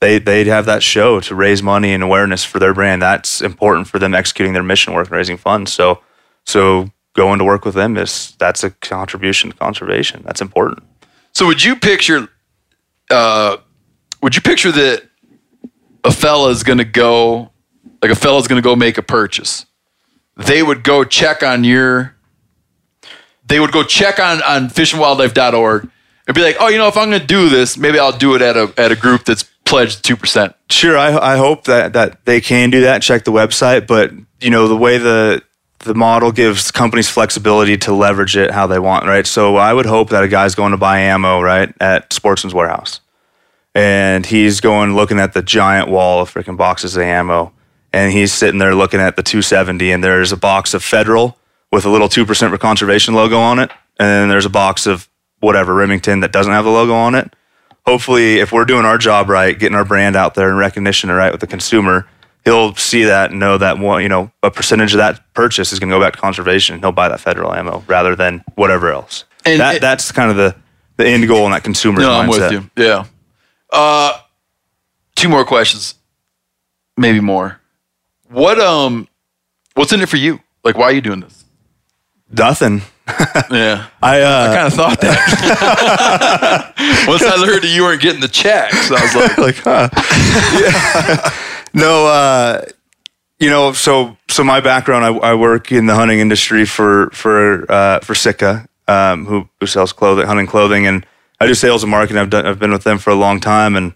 They, they'd have that show to raise money and awareness for their brand. That's important for them executing their mission work and raising funds. So, so going to work with them is that's a contribution to conservation. That's important. So would you picture, uh, would you picture that a fella is going to go, like a fella's going to go make a purchase? They would go check on your, they would go check on on fishandwildlife.org and be like, oh, you know, if I'm going to do this, maybe I'll do it at a at a group that's pledged two percent. Sure, I, I hope that that they can do that. Check the website, but you know the way the the model gives companies flexibility to leverage it how they want, right? So I would hope that a guy's going to buy ammo, right, at Sportsman's Warehouse, and he's going looking at the giant wall of freaking boxes of ammo, and he's sitting there looking at the 270, and there's a box of Federal with a little two percent for conservation logo on it, and then there's a box of whatever Remington that doesn't have the logo on it. Hopefully if we're doing our job right getting our brand out there and recognition right with the consumer he'll see that and know that one you know a percentage of that purchase is going to go back to conservation and he'll buy that federal ammo rather than whatever else And that, it- that's kind of the the end goal in that consumer's No, mindset I'm with you. Yeah. Uh, two more questions, maybe more. What um, what's in it for you? Like, why are you doing this? nothing Yeah. i I uh kind of thought that. Once I heard that you weren't getting the checks, I was like, like huh Yeah. No uh you know so so my background I, I work in the hunting industry for for uh for Sitka um who, who sells clothing hunting clothing and I do sales and marketing I've done I've been with them for a long time and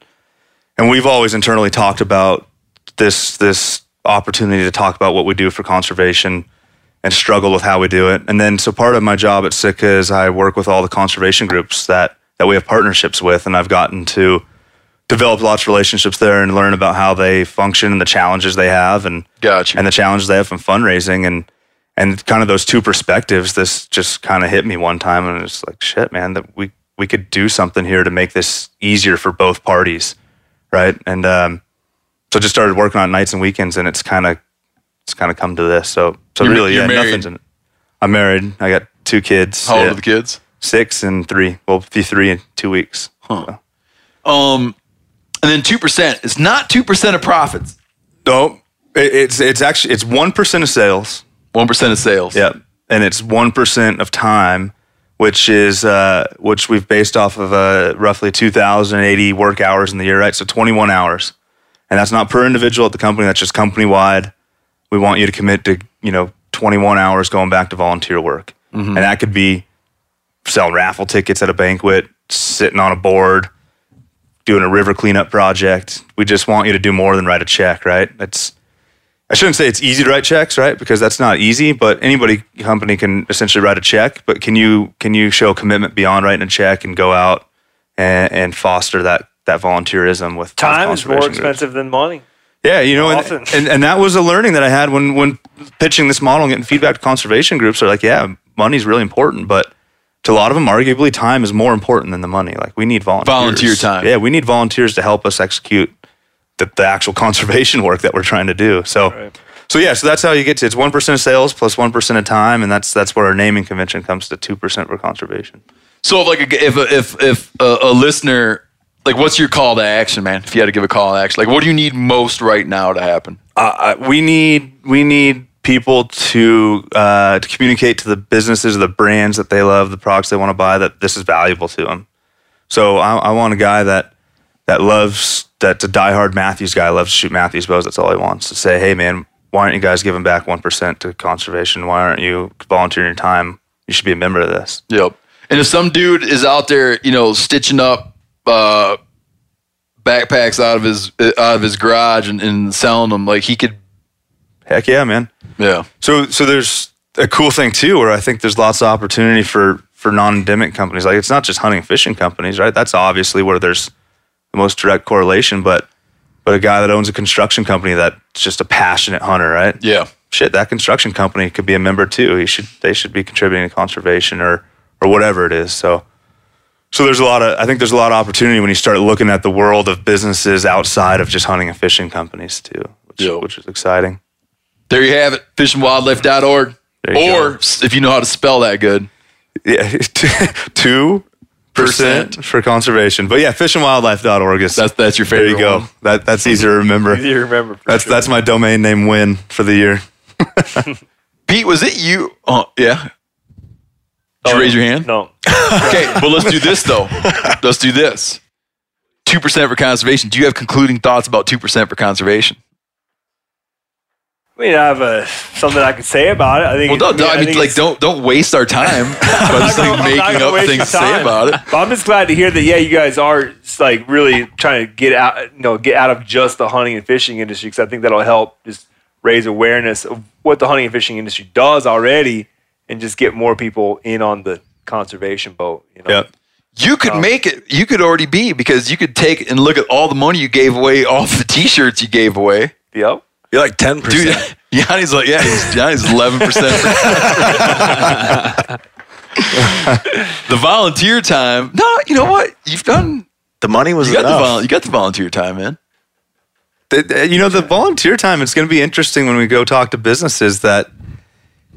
and we've always internally talked about this this opportunity to talk about what we do for conservation and struggle with how we do it. And then so part of my job at Sitka is I work with all the conservation groups that that we have partnerships with and I've gotten to develop lots of relationships there and learn about how they function and the challenges they have and Gotcha. and the challenges they have from fundraising and and kind of those two perspectives this just kind of hit me one time and it's like shit man that we we could do something here to make this easier for both parties right? And um so just started working on nights and weekends and it's kind of it's kind of come to this. So so You're- really you're yeah married? nothing's in it. I'm married. I got two kids. How old yeah, are the kids? six and three. Well be three in two weeks. So- Um, and then two percent. It's not two percent of profits. no it, it's it's actually it's one percent of sales One percent of sales. Yep. And it's 1% of time, which is, uh, which we've based off of uh, roughly 2,080 work hours in the year, right? So 21 hours. And that's not per individual at the company, that's just company wide. We want you to commit to, you know, 21 hours going back to volunteer work. And that could be selling raffle tickets at a banquet, sitting on a board, doing a river cleanup project. We just want you to do more than write a check, right? It's, I shouldn't say it's easy to write checks, right? Because that's not easy. But anybody company can essentially write a check. But can you can you show commitment beyond writing a check and go out and, and foster that that volunteerism with with Time is more conservation groups. expensive than money. Yeah, you know, and, and and that was a learning that I had when when pitching this model and getting feedback to conservation groups. Are like, yeah, money's really important, but to a lot of them, arguably, time is more important than the money. Like, we need volunteers. Volunteer time. Yeah, we need volunteers to help us execute the, the actual conservation work that we're trying to do. So, so yeah, so that's how you get to it's one percent of sales plus one percent of time, and that's that's where our naming convention comes to two percent for conservation. So if like a, if a, if if a, a listener like what's your call to action, man? If you had to give a call to action, like what do you need most right now to happen? uh, we need we need people to uh, to communicate to the businesses, the brands that they love, the products they want to buy, that this is valuable to them. So I, I want a guy that that loves that's a diehard Mathews guy, loves to shoot Mathews bows. That's all he wants to say. Hey man, why aren't you guys giving back one percent to conservation? Why aren't you volunteering your time? You should be a member of this. Yep. And if some dude is out there, you know, stitching up uh, backpacks out of his out of his garage and, and selling them, like he could. Heck yeah, man. Yeah. So so there's a cool thing too, where I think there's lots of opportunity for for non-endemic companies. Like it's not just hunting and fishing companies, right? That's obviously where there's the most direct correlation. But but a guy that owns a construction company that's just a passionate hunter, right? Yeah. Shit, that construction company could be a member too. He should they should be contributing to conservation or or whatever it is. So so there's a lot of I think there's a lot of opportunity when you start looking at the world of businesses outside of just hunting and fishing companies too, which, Yep. which is exciting. There you have it. Fishingwildlife.org. There you Or go. if you know how to spell that good. Yeah, two percent for conservation. But yeah, fishandwildlife.org is That's that's your favorite. there favorite. you go. one. That that's easy to remember. Easy to remember. That's sure. that's my domain name win for the year. Pete, was it you? Oh yeah. Did you Oh, raise your hand? No. Okay, but let's do this though. Let's do this. Two percent for conservation. Do you have concluding thoughts about two percent for conservation? I mean, I have a, something I could say about it. I think. Well, don't, it- I mean, like, don't don't waste our time by just like making up things to say about it. But I'm just glad to hear that. Yeah, you guys are like really trying to get out, you know, get out of just the hunting and fishing industry because I think that'll help just raise awareness of what the hunting and fishing industry does already, and just get more people in on the conservation boat. You know, Yep. You could um, make it. You could already be because you could take and look at all the money you gave away off the T-shirts you gave away. Yep. You're like ten Dude, percent. Yanni's like, yeah, he's, Yanni's eleven percent. the volunteer time. No, you know what? You've done. The money was You got the enough. vol- You got the volunteer time, man. The- the- you know, the volunteer time. It's going to be interesting when we go talk to businesses that,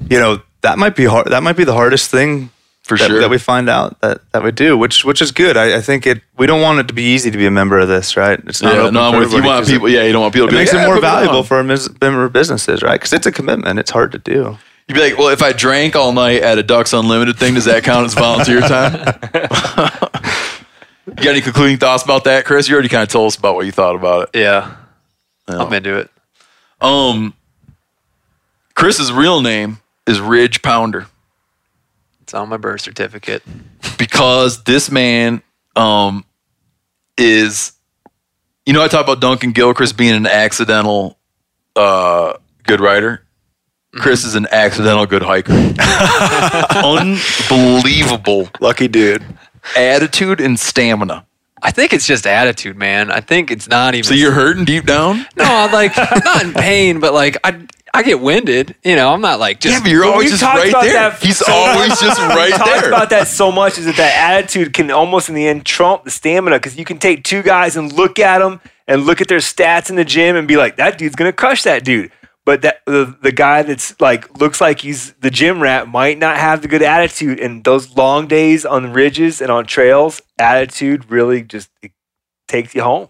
you know, that might be hard. That might be the hardest thing For that, sure. that we find out that that we do, which which is good. I, I think it. We don't want it to be easy to be a member of this, right? It's not. Yeah, no, you. Want 'cause it- people. Yeah, you don't want people It to be makes like, it "Yeah, more put on." valuable for member businesses, right? Because it's a commitment. It's hard to do. You'd be like, well, if I drank all night at a Ducks Unlimited thing, does that count as volunteer time? you got any concluding thoughts about that, Chris? You already kind of told us about what you thought about it. Yeah. I'm into it. Um, Chris's real name is Ridge Pounder It's on my birth certificate. because this man um, is, you know, I talk about Duncan Gilchrist being an accidental uh, good writer. Chris is an accidental good hiker. Unbelievable Lucky dude. attitude and stamina. I think it's just attitude, man. I think it's not even. So you're hurting deep down? no, I'm like not in pain, but like I I get winded. You know, I'm not like just. yeah, but you're always just right there. that He's so always just We right talked there. about that so much is that that attitude can almost in the end trump the stamina because you can take two guys and look at them and look at their stats in the gym and be like, that dude's gonna crush that dude. But that the, the guy that's like looks like he's the gym rat might not have the good attitude. And those long days on ridges and on trails, attitude really just takes you home.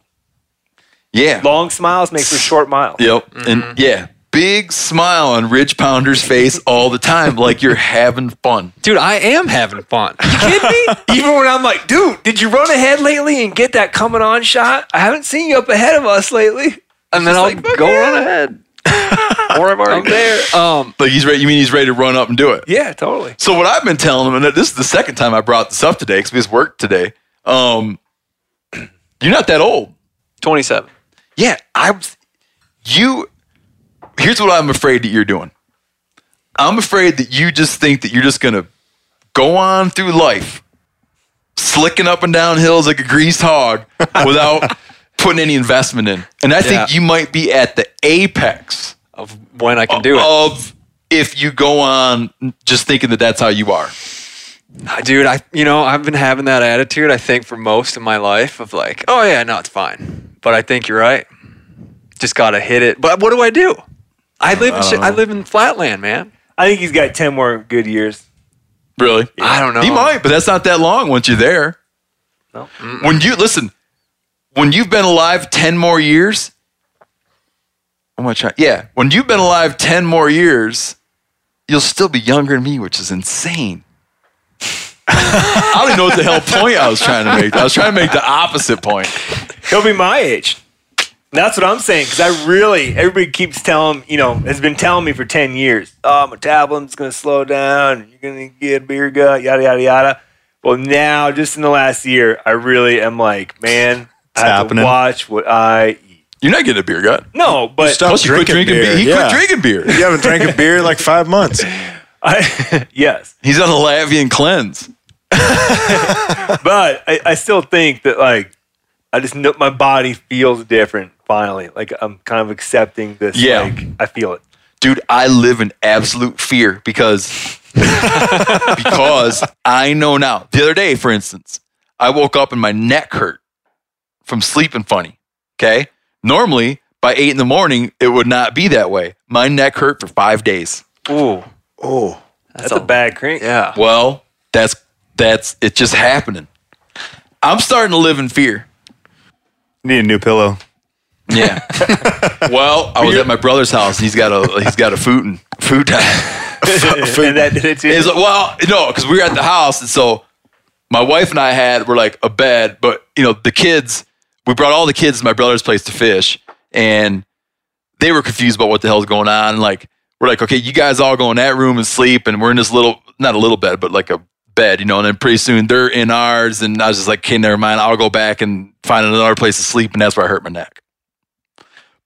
yeah. Long smiles make for short miles. Yep. Mm-hmm. And yeah, big smile on Ridge Pounder's face all the time, like you're having fun. dude, I am having fun. You kidding me? Even when I'm like, dude, did you run ahead lately and get that coming on shot? I haven't seen you up ahead of us lately. And then I'll like, go yeah. run ahead. or I'm already there. Um, Like he's ready. You mean he's ready to run up and do it? Yeah, totally. So what I've been telling him, and this is the second time I brought this up today because we just worked today. Um, you're not that old. 27. Yeah, I was. You. Here's what I'm afraid that you're doing. I'm afraid that you just think that you're just gonna go on through life, slicking up and down hills like a greased hog without putting any investment in. And I think Yeah. you might be at the apex of when I can do it. of if you go on just thinking that that's how you are. Dude, I you know, I've been having that attitude I think for most of my life of like, oh yeah, no, it's fine. But I think you're right. Just got to hit it. But what do I do? I live in I don't I live in flatland, man. I think he's got 10 more good years. Really? I don't know. He might, but that's not that long once you're there. No. When you listen, when you've been alive 10 more years, how much? I- Yeah, when you've been alive 10 more years, you'll still be younger than me, which is insane. I don't even know what the hell point I was trying to make. I was trying to make the opposite point. He'll be my age. That's what I'm saying. Because I really, everybody keeps telling, you know, has been telling me for 10 years, oh, metabolism's going to slow down. You're going to get a beer gut, yada, yada, yada. Well, now, just in the last year, I really am like, man, I have happening. to watch what I eat. You're not getting a beer gut. No, but Stop Plus, you quit drinking beer. He quit drinking beer. You haven't drank a beer in like five months. I, yes. He's on a Lavian cleanse. but I, I still think that like I just know my body feels different finally. Like I'm kind of accepting this. Yeah. Like I feel it. dude i live in absolute fear because because i know now the other day for instance i woke up and my neck hurt from sleeping funny okay normally by eight in the morning it would not be that way my neck hurt for five days Ooh, Oh, That's, a, bad crank. yeah. well that's that's it's just happening i'm starting to live in fear Need a new pillow. yeah well i was at my brother's house he's got a he's got a food food and that did it too. Is well, no, because we were at the house, and so my wife and I had were like a bed, but you know the kids. We brought all the kids to my brother's place to fish, and they were confused about what the hell's going on. Like we're like, okay, you guys all go in that room and sleep, and we're in this little, not a little bed, but like a bed, you know. And then pretty soon they're in ours, and I was just like, okay, never mind. I'll go back and find another place to sleep, and that's where I hurt my neck.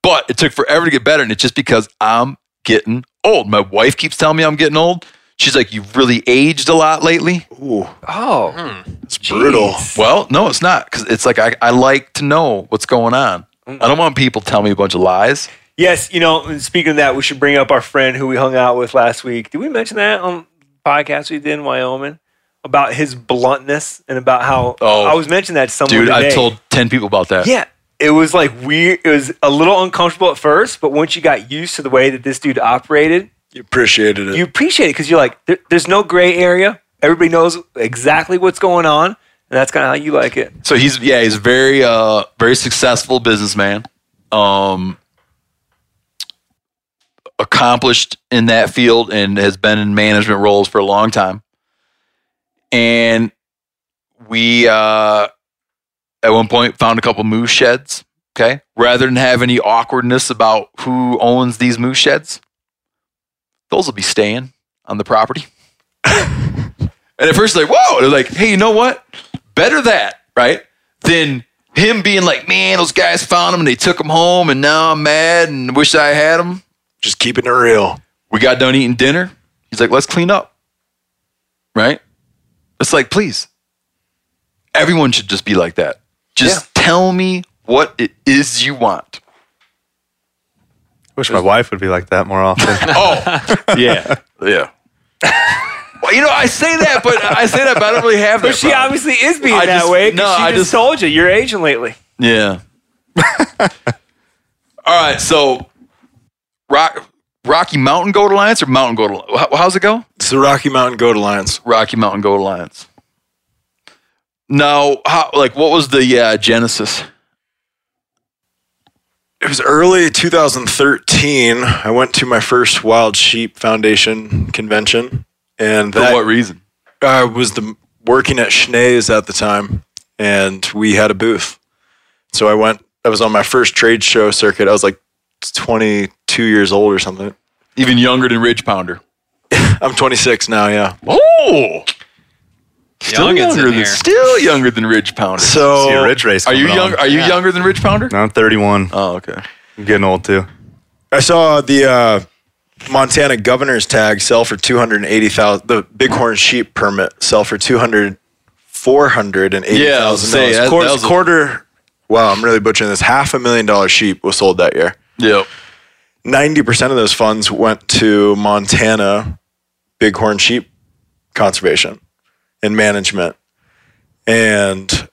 But it took forever to get better, and it's just because I'm getting old. My wife keeps telling me I'm getting old. She's like, "You've really aged a lot lately." ooh, Oh, hmm. it's brutal. Well, no, it's not because it's like I, I like to know what's going on. Mm. I don't want people telling me a bunch of lies. yes, you know. and Speaking of that, we should bring up our friend who we hung out with last week. Did we mention that on the podcast we did in Wyoming about his bluntness and about how Oh. I was mentioning that to someone Dude, today. I've told 10 people about that. Yeah. It was like weird. It was a little uncomfortable at first, but once you got used to the way that this dude operated, You appreciated it. you appreciate it because you're like, there, there's no gray area. Everybody knows exactly what's going on, and that's kind of how you like it. So he's yeah, he's very uh very successful businessman. Um accomplished in that field and has been in management roles for a long time. And we uh at one point found a couple moose sheds, okay? Rather than have any awkwardness about who owns these moose sheds, those will be staying on the property. and at first like, whoa, they're like, hey, you know what? Better that, right? Than him being like, man, those guys found him and they took him home and now I'm mad and wish I had him. Just keeping it real. We got done eating dinner. He's like, let's clean up. Right? It's like, please. Everyone should just be like that. Just tell me what it is you want. Wish my wife would be like that more often. Oh, yeah. Yeah. Well, you know, I say that, but I say that, but I don't really have that. But she problem. obviously is being I that just- way. 'cause no, she I just, just- told you you're aging lately. Yeah. All right. So, Rock, Rocky Mountain Goat Alliance or Mountain Goat? How, how's it go? It's the Rocky Mountain Goat Alliance. Rocky Mountain Goat Alliance. Now, how, like, what was the uh, genesis? It was early 2013. I went to my first Wild Sheep Foundation convention, and For what reason? I was the working at Schnee's at the time, and we had a booth. So I went. I was on my first trade show circuit. I was like 22 years old or something. Even younger than Ridge Pounder. I'm 26 now. Yeah. Oh, still Youngins younger than here. still younger than Ridge Pounder. So See a rich race. Are you coming on. young? Are you younger than Ridge Pounder? No, I'm 31. Oh, okay. I'm getting old too. I saw the uh, Montana governor's tag sell for 280,000. The bighorn sheep permit sell for 200 four hundred and eighty Yeah, I was thousand saying, that- dollars. that Quarter, was a- quarter. Wow, I'm really butchering this. Half a million dollar sheep was sold that year. Yep. Ninety percent of those funds went to Montana bighorn sheep conservation and management. And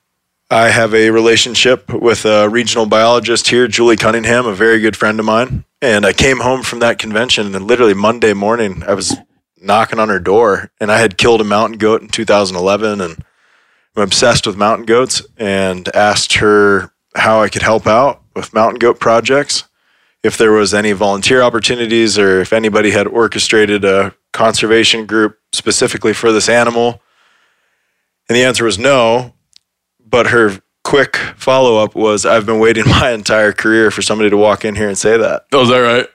I have a relationship with a regional biologist here, Julie Cunningham, a very good friend of mine. And I came home from that convention, and literally Monday morning, I was knocking on her door, and I had killed a mountain goat in 2011, and I'm obsessed with mountain goats, and asked her how I could help out with mountain goat projects, if there was any volunteer opportunities, or if anybody had orchestrated a conservation group specifically for this animal. And the answer was no. But her quick follow up was, I've been waiting my entire career for somebody to walk in here and say that. Oh, is that right?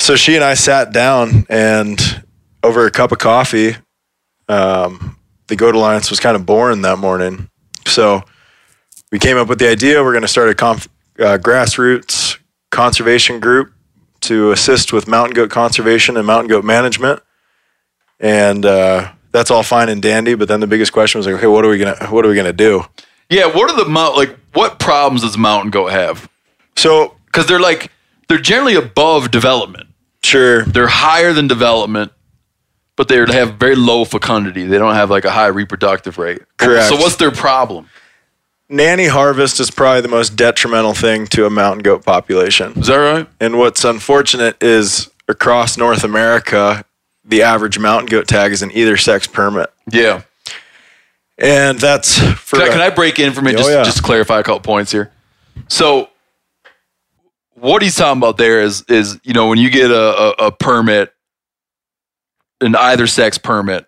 So she and I sat down and over a cup of coffee, um, the Goat Alliance was kind of born that morning. So we came up with the idea we're going to start a conf- uh, grassroots conservation group to assist with mountain goat conservation and mountain goat management. And uh, that's all fine and dandy. But then the biggest question was like, okay, what are we gonna what are we gonna do? Yeah. What are the mount like? What problems does mountain goat have? So Because they're like they're generally above development. sure, They're higher than development, but they have very low fecundity. They don't have like a high reproductive rate. Correct. So what's their problem? Nanny harvest is probably the most detrimental thing to a mountain goat population. Is that right? And what's unfortunate is across North America, the average mountain goat tag is an either sex permit. Yeah. And that's for Can I, can I break in for a minute Oh, just, yeah. just to clarify a couple points here? So, what he's talking about there is is you know when you get a, a, a permit, an either sex permit,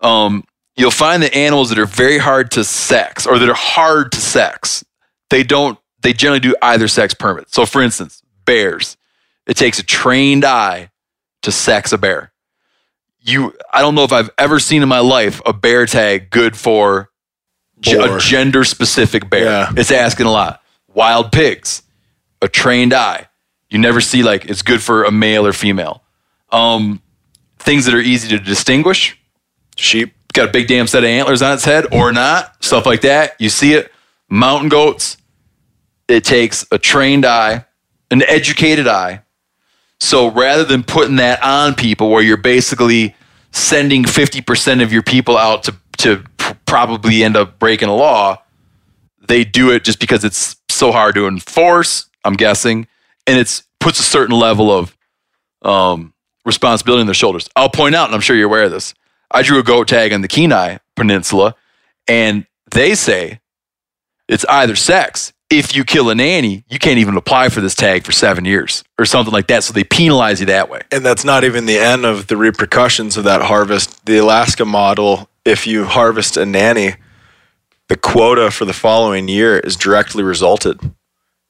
um, you'll find that animals that are very hard to sex or that are hard to sex, they don't they generally do either sex permit. So, for instance, bears, it takes a trained eye to sex a bear. You, I don't know if I've ever seen in my life a bear tag good for a gender specific bear. Yeah. It's asking a lot. Wild pigs, a trained eye. You never see like it's good for a male or female. Um, things that are easy to distinguish. sheep. Got a big damn set of antlers on its head or not, stuff like that. You see it. Mountain goats. It takes a trained eye, an educated eye. So rather than putting that on people where you're basically sending 50% of your people out to, to probably end up breaking a law, they do it just because it's so hard to enforce, I'm guessing, and it's puts a certain level of um, responsibility on their shoulders. I'll point out, and I'm sure you're aware of this. I drew a goat tag on the Kenai Peninsula, and they say it's either sex. If you kill a nanny, you can't even apply for this tag for seven years or something like that. So they penalize you that way. And that's not even the end of the repercussions of that harvest. The Alaska model, if you harvest a nanny, the quota for the following year is directly resulted.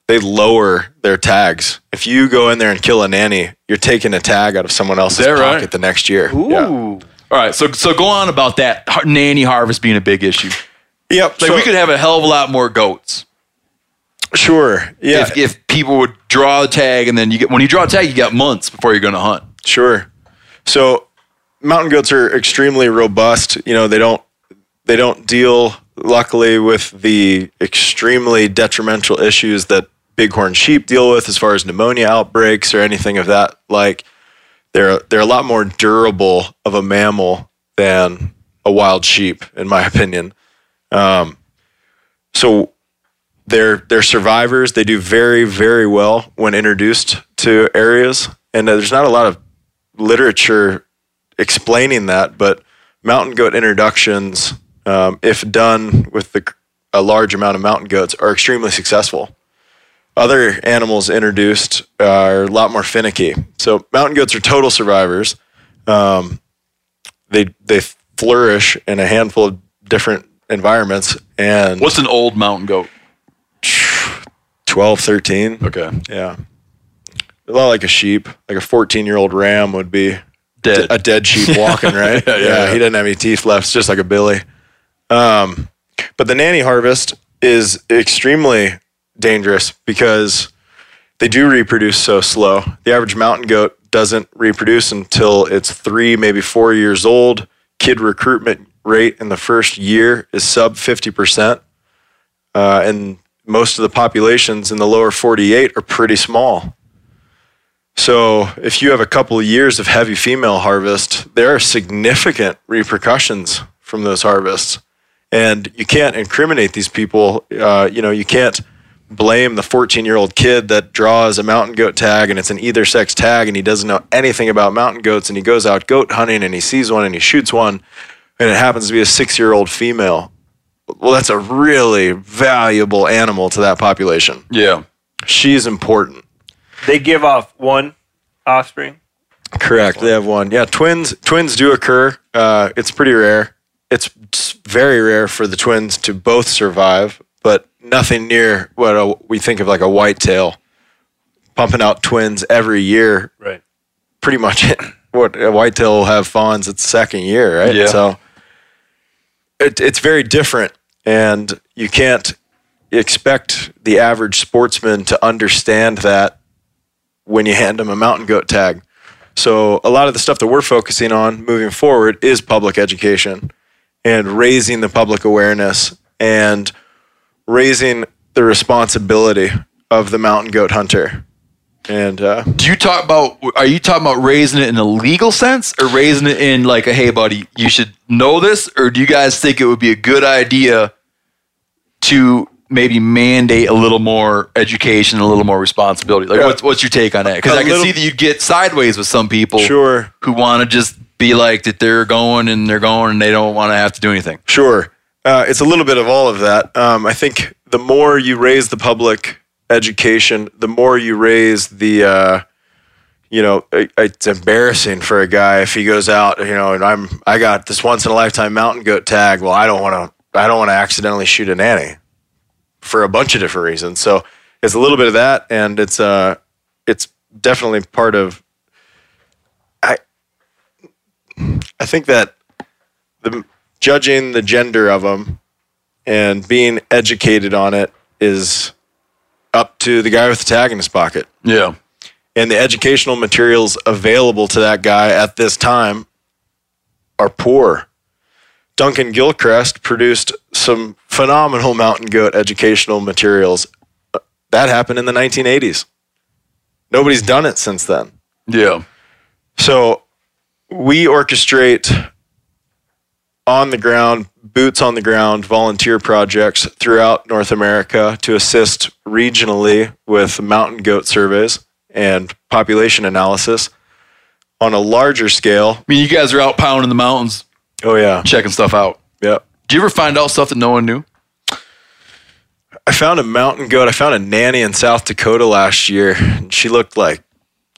They lower their tags. If you go in there and kill a nanny, you're taking a tag out of someone else's that right? pocket the next year. Yeah. All right, so so go on about that nanny harvest being a big issue. Yep. Like so- we could have a hell of a lot more goats sure. Yeah. if, if people would draw a tag, and then you get when you draw a tag, you got months before you're going to hunt. Sure. So mountain goats are extremely robust. You know, they don't they don't deal luckily with the extremely detrimental issues that bighorn sheep deal with as far as pneumonia outbreaks or anything of that like they're they're a lot more durable of a mammal than a wild sheep in my opinion. Um, so they're they're survivors. They do very very well when introduced to areas, and uh, there's not a lot of literature explaining that. But mountain goat introductions, um, if done with the, a large amount of mountain goats, are extremely successful. Other animals introduced are a lot more finicky. So mountain goats are total survivors. Um, they they flourish in a handful of different environments, and What's an old mountain goat? 12, 13. Okay, Yeah. A lot like a sheep, like a 14 year old ram would be dead. a dead sheep walking, right? Yeah, yeah, yeah. He doesn't have any teeth left. It's just like a billy. Um, but the nanny harvest is extremely dangerous because they do reproduce so slow. The average mountain goat doesn't reproduce until it's three, maybe four years old. Kid recruitment rate in the first year is sub 50%. Uh, and most of the populations in the lower 48 are pretty small. So if you have a couple of years of heavy female harvest, there are significant repercussions from those harvests. And you can't incriminate these people. Uh, you know, you can't blame the 14 year old kid that draws a mountain goat tag and it's an either sex tag and he doesn't know anything about mountain goats and he goes out goat hunting and he sees one and he shoots one and it happens to be a six year old female. Well, that's a really valuable animal to that population. Yeah. She's important. They give off one offspring. Correct. They have one. Yeah, twins. Twins do occur. Uh, it's pretty rare. It's very rare for the twins to both survive, but nothing near what a, we think of like a whitetail pumping out twins every year. Right. Pretty much what a whitetail will have fawns its second year, right? Yeah. So it, it's very different, and you can't expect the average sportsman to understand that when you hand them a mountain goat tag. So a lot of the stuff that we're focusing on moving forward is public education and raising the public awareness and raising the responsibility of the mountain goat hunter. And uh, Do you talk about? Are you talking about raising it in a legal sense, or raising it in like a hey, buddy, you should know this, or do you guys think it would be a good idea to maybe mandate a little more education, a little more responsibility? Like, Yeah. what's what's your take on that? Because I can little- see that you'd get sideways with some people, Sure. who want to just be like that they're going and they're going and they don't want to have to do anything. Sure. Uh, it's a little bit of all of that. Um, I think the more you raise the public education, the more you raise the, uh, you know, it- it's embarrassing for a guy if he goes out, you know, and I'm, I got this once in a lifetime mountain goat tag. Well, I don't want to, I don't want to accidentally shoot a nanny for a bunch of different reasons. So it's a little bit of that, and it's, uh, it's definitely part of. I, I think that the judging the gender of them and being educated on it is up to the guy with the tag in his pocket. Yeah. And the educational materials available to that guy at this time are poor. Duncan Gilchrist produced some phenomenal mountain goat educational materials. Uh, that happened in the 1980s. Nobody's done it since then. Yeah. So we orchestrate on the ground, boots on the ground volunteer projects throughout North America to assist regionally with mountain goat surveys and population analysis on a larger scale. I mean, you guys are out pounding the mountains, Oh yeah. checking stuff out. Yep. Do you ever find out stuff that no one knew? I found a mountain goat. I found a nanny in South Dakota last year. And she looked like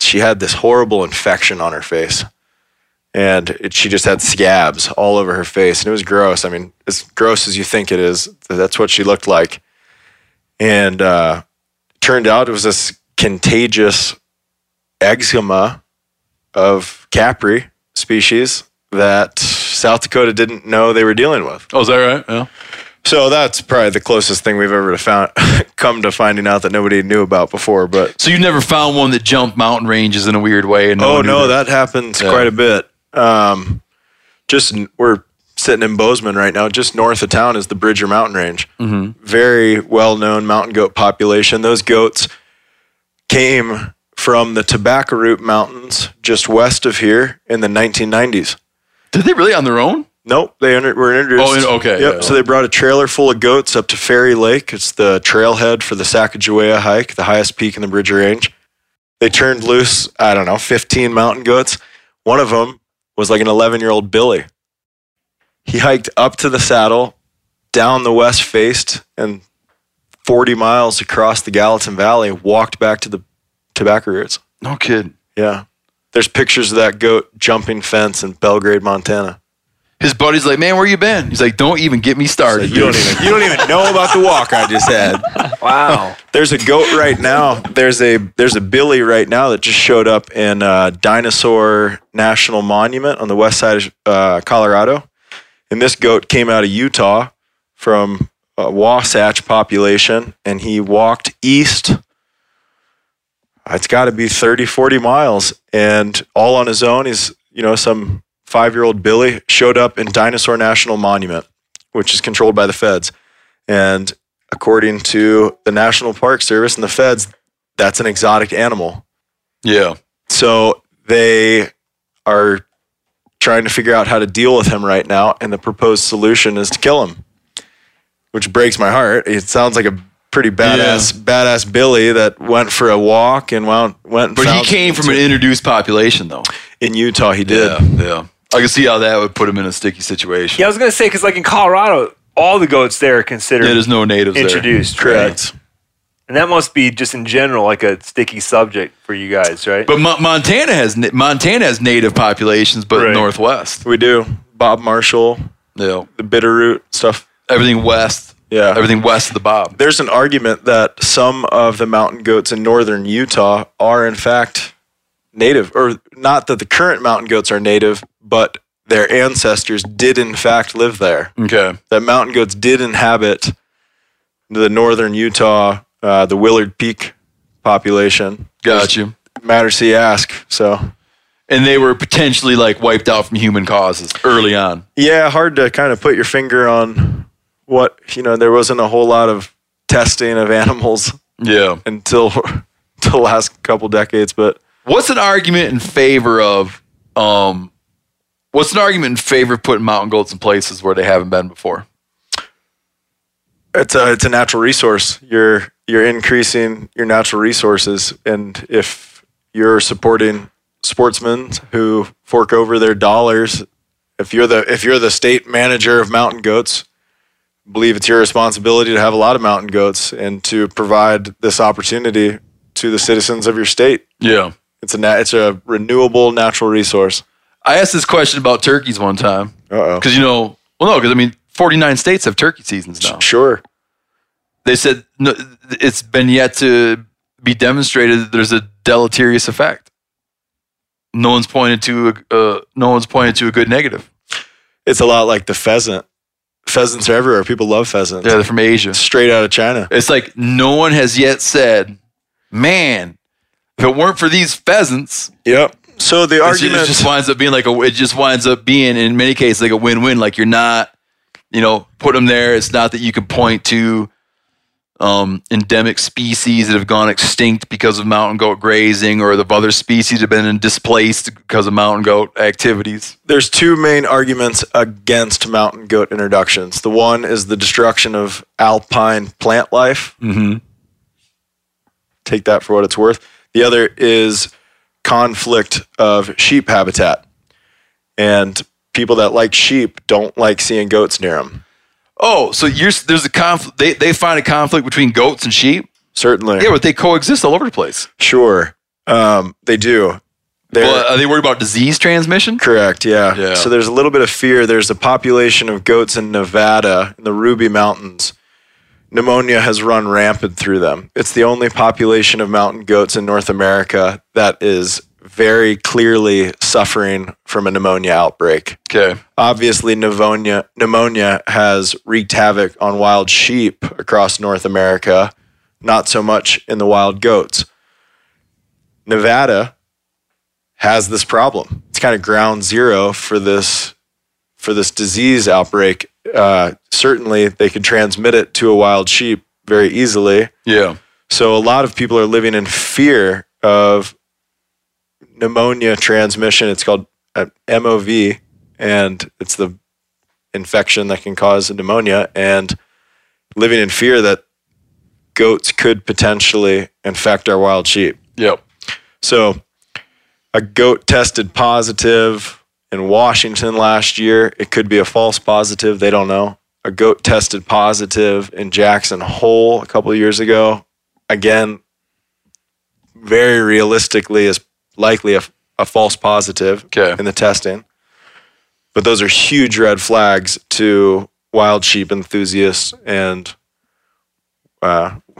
she had this horrible infection on her face. And it, she just had scabs all over her face. And it was gross. I mean, as gross as you think it is, that's what she looked like. And uh, turned out it was this contagious ecthyma of Capri species that South Dakota didn't know they were dealing with. Oh, is that right? Yeah. So that's probably the closest thing we've ever found come to finding out that nobody knew about before. But So you never found one that jumped mountain ranges in a weird way? And no oh no, that happens Yeah. quite a bit. Um, just we're sitting in Bozeman right now. Just north of town is the Bridger Mountain Range. Mm-hmm. Very well known mountain goat population. Those goats came from the Tobacco Root Mountains just west of here in the 1990s. Did they really on their own? Nope, they under, were introduced. Oh, okay, Yep. yeah. So they brought a trailer full of goats up to Fairy Lake. It's the trailhead for the Sacagawea hike, the highest peak in the Bridger Range. They turned loose, I don't know, 15 mountain goats. One of them was like an 11 year old Billy. He hiked up to the saddle, down the west faced, and 40 miles across the Gallatin Valley, walked back to the Tobacco Roots. No kid. Yeah. There's pictures of that goat jumping fence in Belgrade, Montana. His buddy's like, "Man, where you been?" He's like, "Don't even get me started. You don't even you don't even know about the walk I just had. Wow. There's a goat right now. There's a there's a Billy right now that just showed up in uh, Dinosaur National Monument on the west side of uh, Colorado, and this goat came out of Utah from a Wasatch population, and he walked east. It's got to be 30, 40 miles, and all on his own. He's you know some five year old Billy showed up in Dinosaur National Monument, which is controlled by the feds. And according to the National Park Service and the feds, that's an exotic animal. Yeah. So they are trying to figure out how to deal with him right now. And the proposed solution is to kill him, which breaks my heart. It sounds like a pretty badass, badass Billy that went for a walk and went, But he came from an introduced population, though. in Utah. He did. Yeah, yeah. I can see how that would put him in a sticky situation. Yeah, I was gonna say because like in Colorado, all the goats there are considered Yeah, there's no natives there. introduced, Correct. right? And that must be just in general like a sticky subject for you guys, right? But Mo- Montana has Montana has native populations, but Right. northwest. We do. Bob Marshall, Yeah, the Bitterroot stuff. everything west. Yeah. everything west of the Bob. There's an argument that some of the mountain goats in northern Utah are in fact native, or not that the current mountain goats are native, but their ancestors did in fact live there. Okay. That mountain goats did inhabit the northern Utah, uh, the Willard Peak population. Got you. Matters he ask. So And they were potentially like wiped out from human causes early on. Yeah, hard to kind of put your finger on what you know. There wasn't a whole lot of testing of animals Yeah. until the last couple decades, but What's an argument in favor of um what's an argument in favor of putting mountain goats in places where they haven't been before? it's a it's a natural resource. You're you're increasing your natural resources, and if you're supporting sportsmen who fork over their dollars, if you're the if you're the state manager of mountain goats, believe it's your responsibility to have a lot of mountain goats and to provide this opportunity to the citizens of your state. Yeah. It's a na- it's a renewable natural resource. I asked this question about turkeys one time. Uh oh. Because you know, well, no, because I mean, 49 states have turkey seasons now. Sure. They said no, it's been yet to be demonstrated that there's a deleterious effect. No one's pointed to a, uh, no one's pointed to a good negative. It's a lot like the pheasant. Pheasants are everywhere. People love pheasants. Yeah, they're from Asia. Straight out of China. It's like no one has yet said, "Man, if it weren't for these pheasants, Yep. So the It argument just winds up being like a. It just winds up being in many cases like a win-win. Like you're not, you know, put them there. It's not that you can point to um, endemic species that have gone extinct because of mountain goat grazing, or the other species have been displaced because of mountain goat activities. there's two main arguments against mountain goat introductions. The one is the destruction of alpine plant life. Mm-hmm. Take that for what it's worth. The other is conflict of sheep habitat. And people that like sheep don't like seeing goats near them. Oh, so you're there's a conflict. They they find a conflict between goats and sheep. Certainly. Yeah, but they coexist all over the place. Sure. Um, they do. Well, are they worried about disease transmission? Correct, yeah. Yeah. So there's a little bit of fear. There's a population of goats in Nevada, in the Ruby Mountains. Pneumonia has run rampant through them. It's the only population of mountain goats in North America that is very clearly suffering from a pneumonia outbreak. Okay. Obviously, pneumonia, pneumonia has wreaked havoc on wild sheep across North America, not so much in the wild goats. Nevada has this problem. It's kind of ground zero for this for this disease outbreak. Uh, certainly, they could transmit it to a wild sheep very easily. Yeah. So a lot of people are living in fear of pneumonia transmission. It's called uh, MOV, and it's the infection that can cause pneumonia, and living in fear that goats could potentially infect our wild sheep. Yep. So a goat tested positive in Washington last year. It could be a false positive. They don't know. A goat tested positive in Jackson Hole a couple of years ago. Again, very realistically, is likely a, a false positive Okay. in the testing. But those are huge red flags to wild sheep enthusiasts and uh,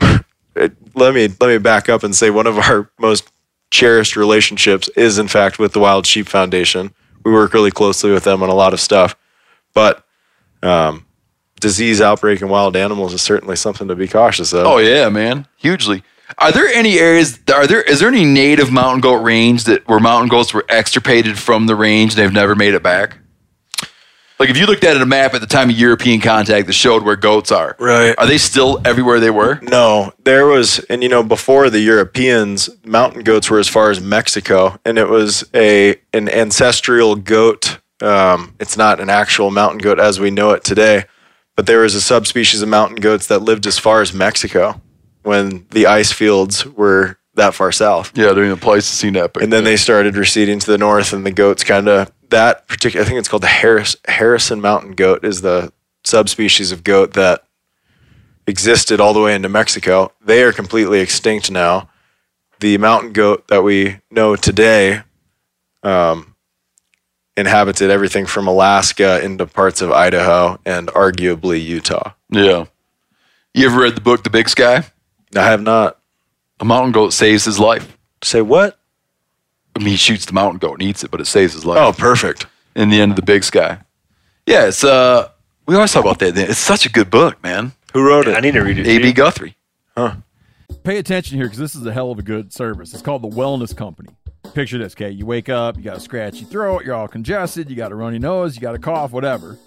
it- let me let me back up and say one of our most cherished relationships is in fact with the Wild Sheep Foundation. We work really closely with them on a lot of stuff, but um, disease outbreak in wild animals is certainly something to be cautious of. Oh yeah, man, hugely. Are there any areas? Are there? Is there any native mountain goat range that where mountain goats were extirpated from the range and they've never made it back? Like if you looked at a map at the time of European contact that showed where goats are, Right. Are they still everywhere they were? No, there was, and you know, before the Europeans, mountain goats were as far as Mexico, and it was a an ancestral goat. Um, it's not an actual mountain goat as we know it today, but there was a subspecies of mountain goats that lived as far as Mexico when the ice fields were that far south. Yeah, during the Pleistocene epoch. And then they started receding to the north, and the goats kind of that particular. I think it's called the Harris Harrison Mountain goat is the subspecies of goat that existed all the way into Mexico. They are completely extinct now. The mountain goat that we know today um, inhabited everything from Alaska into parts of Idaho and arguably Utah. Yeah. You ever read the book The Big Sky? I have not. A mountain goat saves his life. Say what? I mean, he shoots the mountain goat and eats it, but it saves his life. Oh, perfect. In the end of The Big Sky. Yeah, it's uh we always talk about that. It's such a good book, man. Who wrote it? I need to read it. A.B. Guthrie. Huh. Pay attention here because this is a hell of a good service. It's called the Wellness Company. Picture this, okay? You wake up, you got a scratchy throat, you're all congested, you got a runny nose, you got a cough, whatever.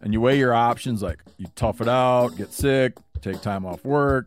And you weigh your options like you tough it out, get sick, take time off work,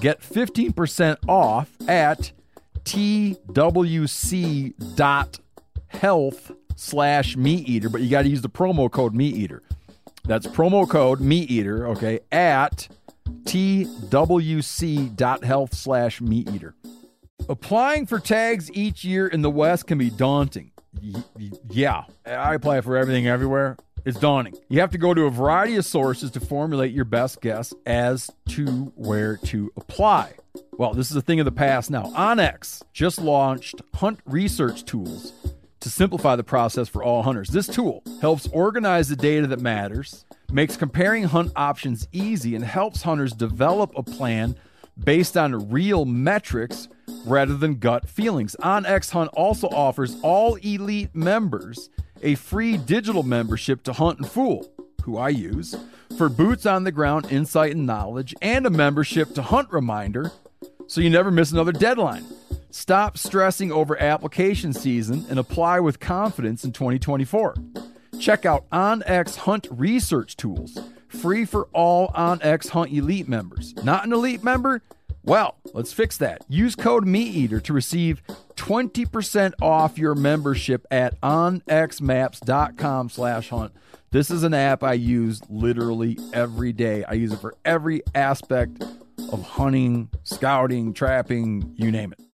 Get 15% off at twc.health slash meat eater, but you got to use the promo code meat eater. That's promo code meat eater, okay, at twc.health slash meat eater. Applying for tags each year in the West can be daunting. Y- y- yeah, I apply for everything everywhere. It's dawning. You have to go to a variety of sources to formulate your best guess as to where to apply. Well, this is a thing of the past now. OnX just launched Hunt Research Tools to simplify the process for all hunters. This tool helps organize the data that matters, makes comparing hunt options easy, and helps hunters develop a plan based on real metrics rather than gut feelings. OnX Hunt also offers all elite members a free digital membership to Huntin' Fool, who I use, for boots on the ground insight and knowledge, and a membership to Hunt Reminder so you never miss another deadline. Stop stressing over application season and apply with confidence in 2024. Check out OnX Hunt Research Tools, free for all OnX Hunt Elite members. Not an elite member? Well, let's fix that. Use code MeatEater to receive 20% off your membership at onxmaps.com slash hunt. This is an app I use literally every day. I use it for every aspect of hunting, scouting, trapping, you name it.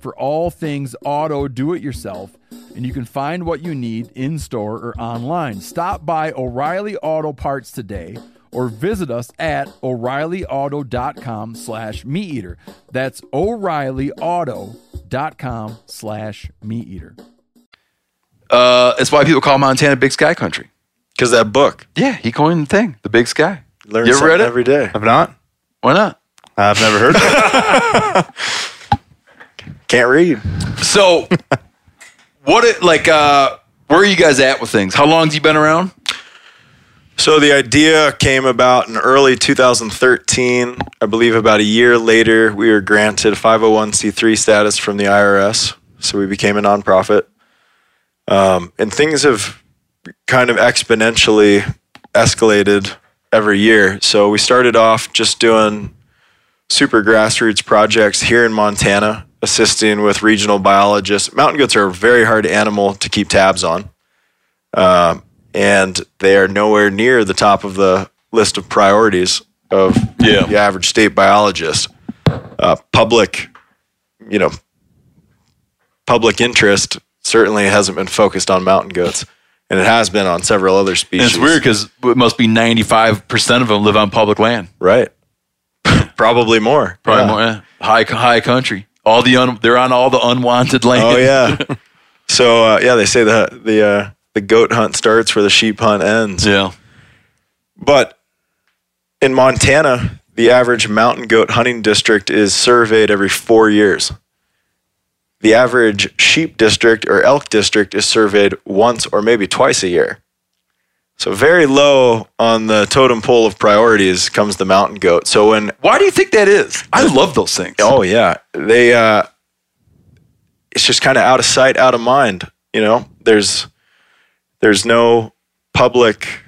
for all things auto do it yourself, and you can find what you need in store or online. Stop by O'Reilly Auto Parts today or visit us at o'reillyauto.com slash meat eater. That's montana.com slash meat eater. Uh, that's why people call Montana Big Sky Country. Because that book. Yeah, he coined the thing, the Big Sky. Learn you ever read it? every day. i've not? Why not? I've never heard of it. Can't read. So, what it like? Uh, where are you guys at with things? How long have you been around? So the idea came about in early 2013. I believe about a year later, we were granted 501c3 status from the IRS. So we became a nonprofit. Um, and things have kind of exponentially escalated every year. So we started off just doing super grassroots projects here in Montana, assisting with regional biologists. Mountain goats are a very hard animal to keep tabs on. Um, and they are nowhere near the top of the list of priorities of Yeah. the average state biologist. Uh, public, you know, public interest certainly hasn't been focused on mountain goats, and it has been on several other And species. it's weird because it must be ninety five percent of them live on public land. right? Probably more. Probably Yeah. more, yeah. high high country. All the un, they're on all the unwanted land. Oh yeah. so uh, yeah, they say the the uh, the goat hunt starts where the sheep hunt ends. yeah. But in Montana, the average mountain goat hunting district is surveyed every four years. The average sheep district or elk district is surveyed once or maybe twice a year. So very low on the totem pole of priorities comes the mountain goat. So when Why do you think that is? I love those things. Oh yeah, they. Uh, it's just kind of out of sight, out of mind. You know, there's there's no public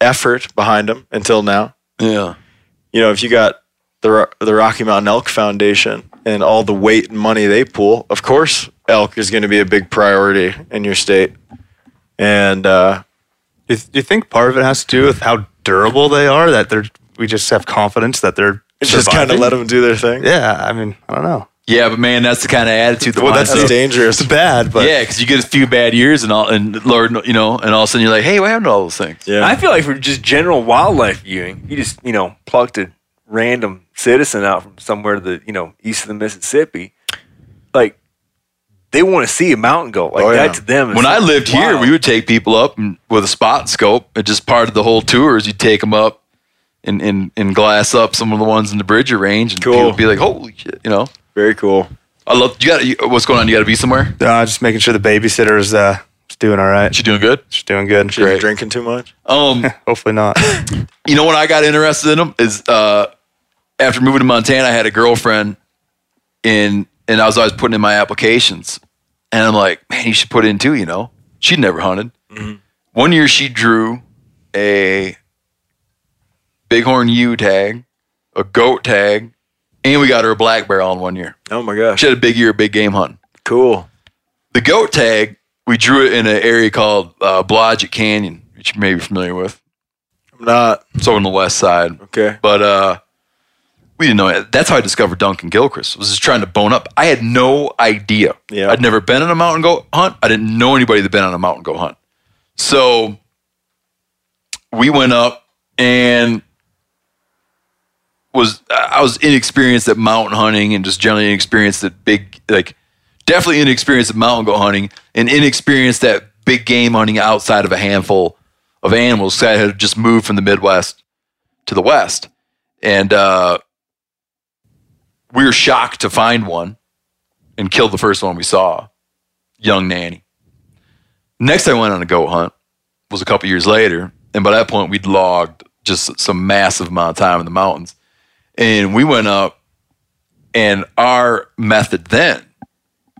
effort behind them until now. Yeah. You know, if you got the Ro- the Rocky Mountain Elk Foundation and all the weight and money they pool, of course, elk is going to be a big priority in your state. And uh, Do you, think part of it has to do with how durable they are? That they're we just have confidence that they're just kind of surviving? let them do their thing. Yeah, I mean, I don't know. Yeah, but man, that's the kind of attitude that Well, that's mindset- dangerous. It's bad, but yeah, because you get a few bad years and all, and Lord, you know, and all of a sudden you're like, hey, what happened to all those things? Yeah. I feel like for just general wildlife viewing, you just you know plucked a random citizen out from somewhere to the you know east of the Mississippi, like they want to see a mountain goat. Like Oh, yeah. that to them. is When I lived here, we would take people up with a spot scope. It just part of the whole tour is You'd take them up and, and, and glass up some of the ones in the Bridger range, and Cool. people would be like, "Holy shit!" You know, Very cool. I love. You got you, what's going on? You got to be somewhere. uh, just making sure the babysitter is uh, doing all right. She doing good. She's doing good. You're drinking too much. Um, Hopefully not. you know what I got interested in them is uh, after moving to Montana, I had a girlfriend in, and as I was always putting in my applications, and I'm like, man, you should put in too. You know, she'd never hunted. One year she drew a bighorn ewe tag, a goat tag, and we got her a black barrel in one year. Oh my gosh. She had a big year, big game hunting. Cool. The goat tag, we drew it in an area called uh, Blodgett Canyon, which you may be familiar with. I'm not. It's over on the west side. Okay. But uh, we didn't know it. That's how I discovered Duncan Gilchrist. Was just trying to bone up. I had no idea. Yeah. I'd never been on a mountain goat hunt. I didn't know anybody that had been on a mountain goat hunt. So we went up and was I was inexperienced at mountain hunting and just generally inexperienced at big like definitely inexperienced at mountain goat hunting and inexperienced at big game hunting outside of a handful of animals. So I had just moved from the Midwest to the West. And uh, we were shocked to find one and killed the first one we saw, young nanny. Next, I went on a goat hunt was a couple years later, and by that point, we'd logged just some massive amount of time in the mountains. And we went up, and our method then,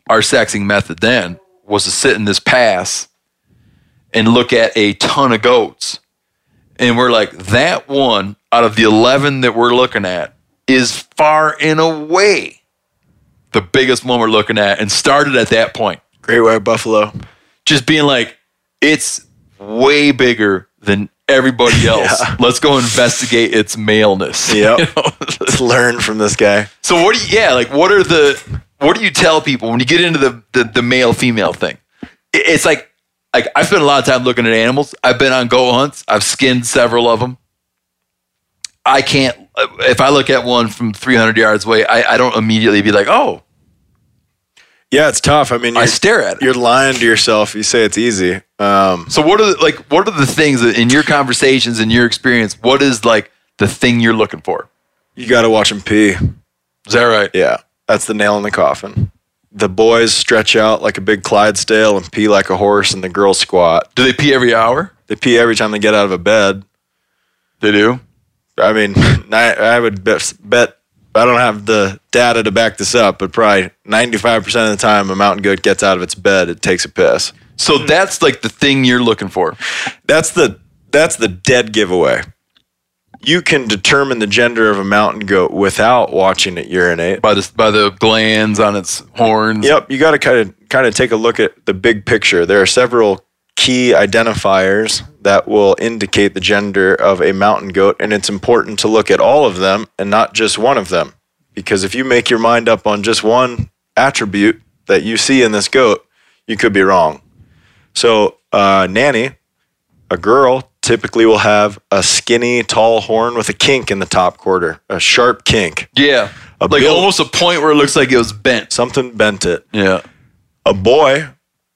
our sexing method then, was to sit in this pass and look at a ton of goats. And we're like, that one out of the 11 that we're looking at is far and away the biggest one we're looking at and started at that point. Great white buffalo. Just being like, it's way bigger than everybody else. Let's go investigate its maleness. Yep. You know? Let's learn from this guy. So what do you yeah, like what are the what do you tell people when you get into the the, the male female thing? It- It's like like I spend a lot of time looking at animals. I've been on goat hunts. I've skinned several of them. I can't if I look at one from 300 yards away, I, I don't immediately be like, "Oh, Yeah, it's tough. I mean, I stare at it. you're lying to yourself. You say it's easy. Um, So what are the, like what are the things that in your conversations in your experience? What is like the thing you're looking for? you got to watch them pee. Is that right? Yeah, that's the nail in the coffin. The boys stretch out like a big Clydesdale and pee like a horse, and the girls squat. Do they pee every hour? They pee every time they get out of a bed. They do. I mean, I, I would bet, bet I don't have the data to back this up, but probably 95% of the time a mountain goat gets out of its bed, it takes a piss. So hmm. that's like the thing you're looking for. That's the that's the dead giveaway. You can determine the gender of a mountain goat without watching it urinate. By the by the glands on its horns. Yep, you got to kind of kind of take a look at the big picture. There are several key identifiers that will indicate the gender of a mountain goat, and it's important to look at all of them and not just one of them. Because if you make your mind up on just one attribute that you see in this goat, you could be wrong. So, uh, nanny, a girl, typically will have a skinny, tall horn with a kink in the top quarter, a sharp kink. Yeah. A like almost a point where it looks like it was bent. Something bent it. Yeah. A boy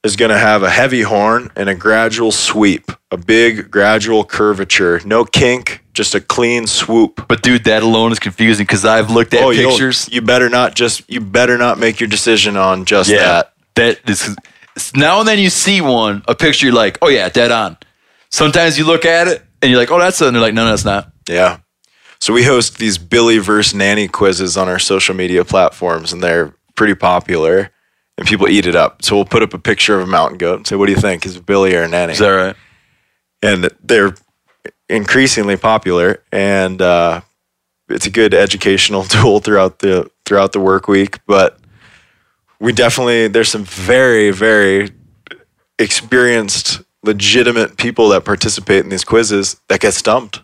is going to have a heavy horn and a gradual sweep, a big gradual curvature. No kink, just a clean swoop. But dude, that alone is confusing because I've looked at Oh, pictures. You better not just. You better not make your decision on just that. That is now and then you see one, a picture, you're like, oh yeah, dead on. Sometimes you look at it and you're like, oh, that's it. And they're like, no, no, that's not. Yeah. So we host these Billy versus Nanny quizzes on our social media platforms, and they're pretty popular. And people eat it up. So we'll put up a picture of a mountain goat and say, "What do you think? Is it Billy or a Nanny?" Is that right? and they're increasingly popular and uh, it's a good educational tool throughout the throughout the work week but we definitely there's some very very experienced legitimate people that participate in these quizzes that get stumped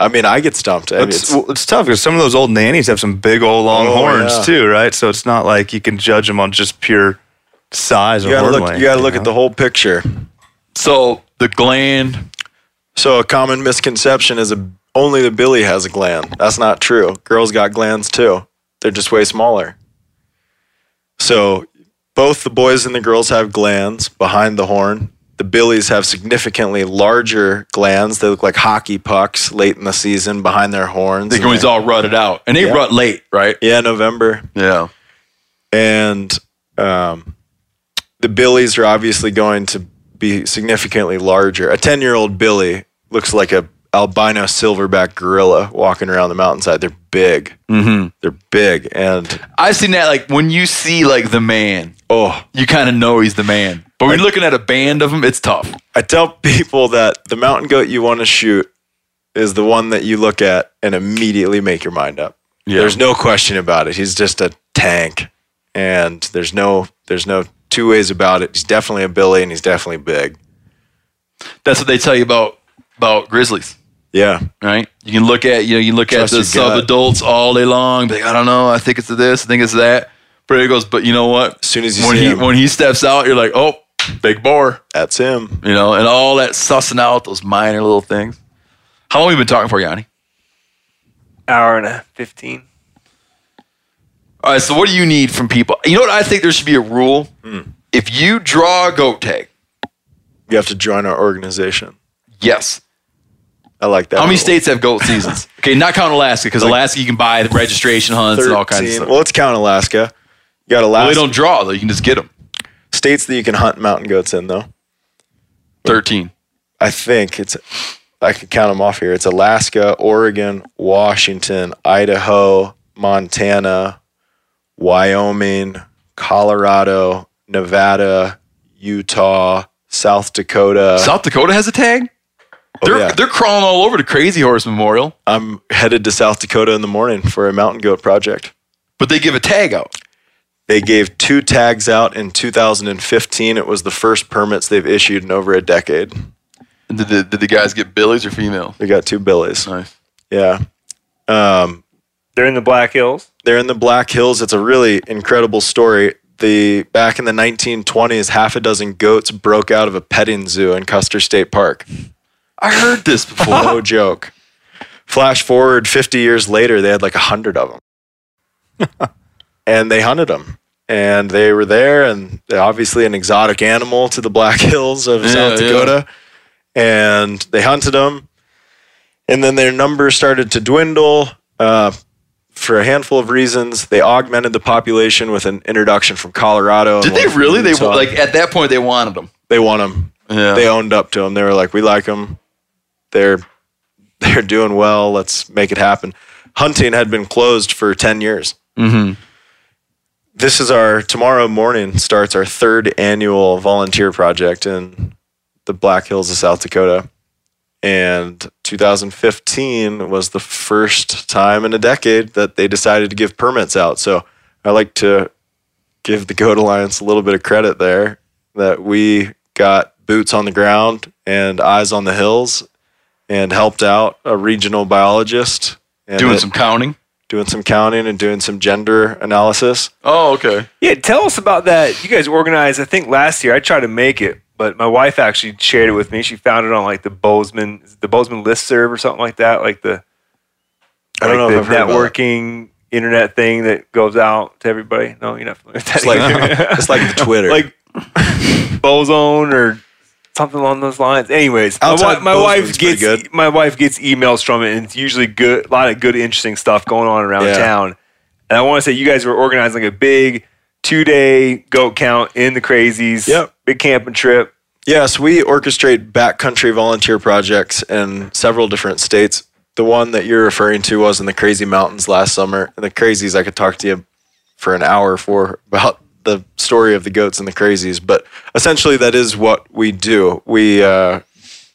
i mean i get stumped I It's, it's- well, it's tough because some of those old nannies have some big old long Oh, horns yeah. too, right? So it's not like you can judge them on just pure size you or gotta look length, you gotta look know? at the whole picture So the gland, so a common misconception is a, only the billy has a gland that's not true girls got glands too they're just way smaller So both the boys and the girls have glands behind the horn. The billies have significantly larger glands. They look like hockey pucks late in the season behind their horns. they can always all rutted out. And they Yeah. rut late, right? yeah, November. Yeah. And um, the billies are obviously going to be significantly larger. A 10 year old billy looks like a albino silverback gorilla walking around the mountainside. They're big. Mm-hmm. They're big. And I've seen that like when you see like the man, oh, you kind of know he's the man. But when you're looking at a band of them, it's tough. I tell people that the mountain goat you want to shoot is the one that you look at and immediately make your mind up. Yeah. There's no question about it. He's just a tank, and there's no there's no two ways about it. He's definitely a billy, and he's definitely big. That's what they tell you about about grizzlies, Yeah, right? You can look at you know you look Trust at the sub adults all day long. Be like, I don't know. I think it's this. I think it's that. But it goes. But you know what? as soon as you when see he him, when he steps out, you're like, oh, big boar. that's him. You know, and all that sussing out those minor little things. How long have you been talking for, Yanni? Hour and a 15. All right. So what do you need from people? You know what? I think there should be a rule. Hmm. If you draw a goat tag, You have to join our organization. yes. I like that. How many rule. states have goat seasons? okay, not counting Alaska because Alaska you can buy the registration hunts and all kinds of 13. stuff. Well, let's count Alaska. You got Well, Alaska. they don't draw though. You can just get them. states that you can hunt mountain goats in, though. Thirteen. I think it's I could count them off here. It's Alaska, Oregon, Washington, Idaho, Montana, Wyoming, Colorado, Nevada, Utah, South Dakota. South Dakota has a tag. Oh, They're yeah. they're crawling all over the Crazy Horse Memorial, I'm headed to South Dakota in the morning for a mountain goat project. but they give a tag out. They gave two tags out in 2015. It was the first permits they've issued in over a decade. And did the, did the guys get billies or females? They got two billies. Nice. Yeah. Um, They're in the Black Hills. they're in the Black Hills. It's a really incredible story. The back in the 1920s, half a dozen goats broke out of a petting zoo in Custer State Park. I heard this before. No joke. Flash forward 50 years later, they had like a hundred of them, and they hunted them. and they were there, and they're obviously an exotic animal to the Black Hills of Yeah, South yeah. Dakota, and they hunted them, and then their numbers started to dwindle. Uh, for a handful of reasons, they augmented the population with an introduction from Colorado. Did they really? They like at that point they wanted them. they want them. Yeah. They owned up to them. They were like, "We like them. They're they're doing well. Let's make it happen." Hunting had been closed for ten years. Mm-hmm. This is our tomorrow morning starts our third annual volunteer project in the Black Hills of South Dakota. And 2015 was the first time in a decade that they decided to give permits out. So I like to give the Goat Alliance a little bit of credit there that we got boots on the ground and eyes on the hills and helped out a regional biologist and Doing it- some counting. doing some counting and doing some gender analysis. Oh, okay. Yeah, tell us about that. You guys organized, I think last year. I tried to make it, but my wife actually shared it with me. She found it on like the Bozeman, the Bozeman listserv or something like that, like the I don't like know the if I've heard about it. networking internet thing that goes out to everybody. No, you're not familiar with that. It's like it's like the Twitter. like Bozone or something along those lines. Anyways, my, Outside my wife gets good. my wife gets emails from it, and it's usually good. A lot of good, interesting stuff going on around Yeah. town. And I want to say you guys were organizing a big two day goat count in the crazies. Yep. big camping trip. Yes, we orchestrate backcountry volunteer projects in several different states. The one that you're referring to was in the Crazy Mountains last summer. And the Crazies, I could talk to you for an hour for about the story of the goats and the Crazies. But essentially, that is what we do. We uh,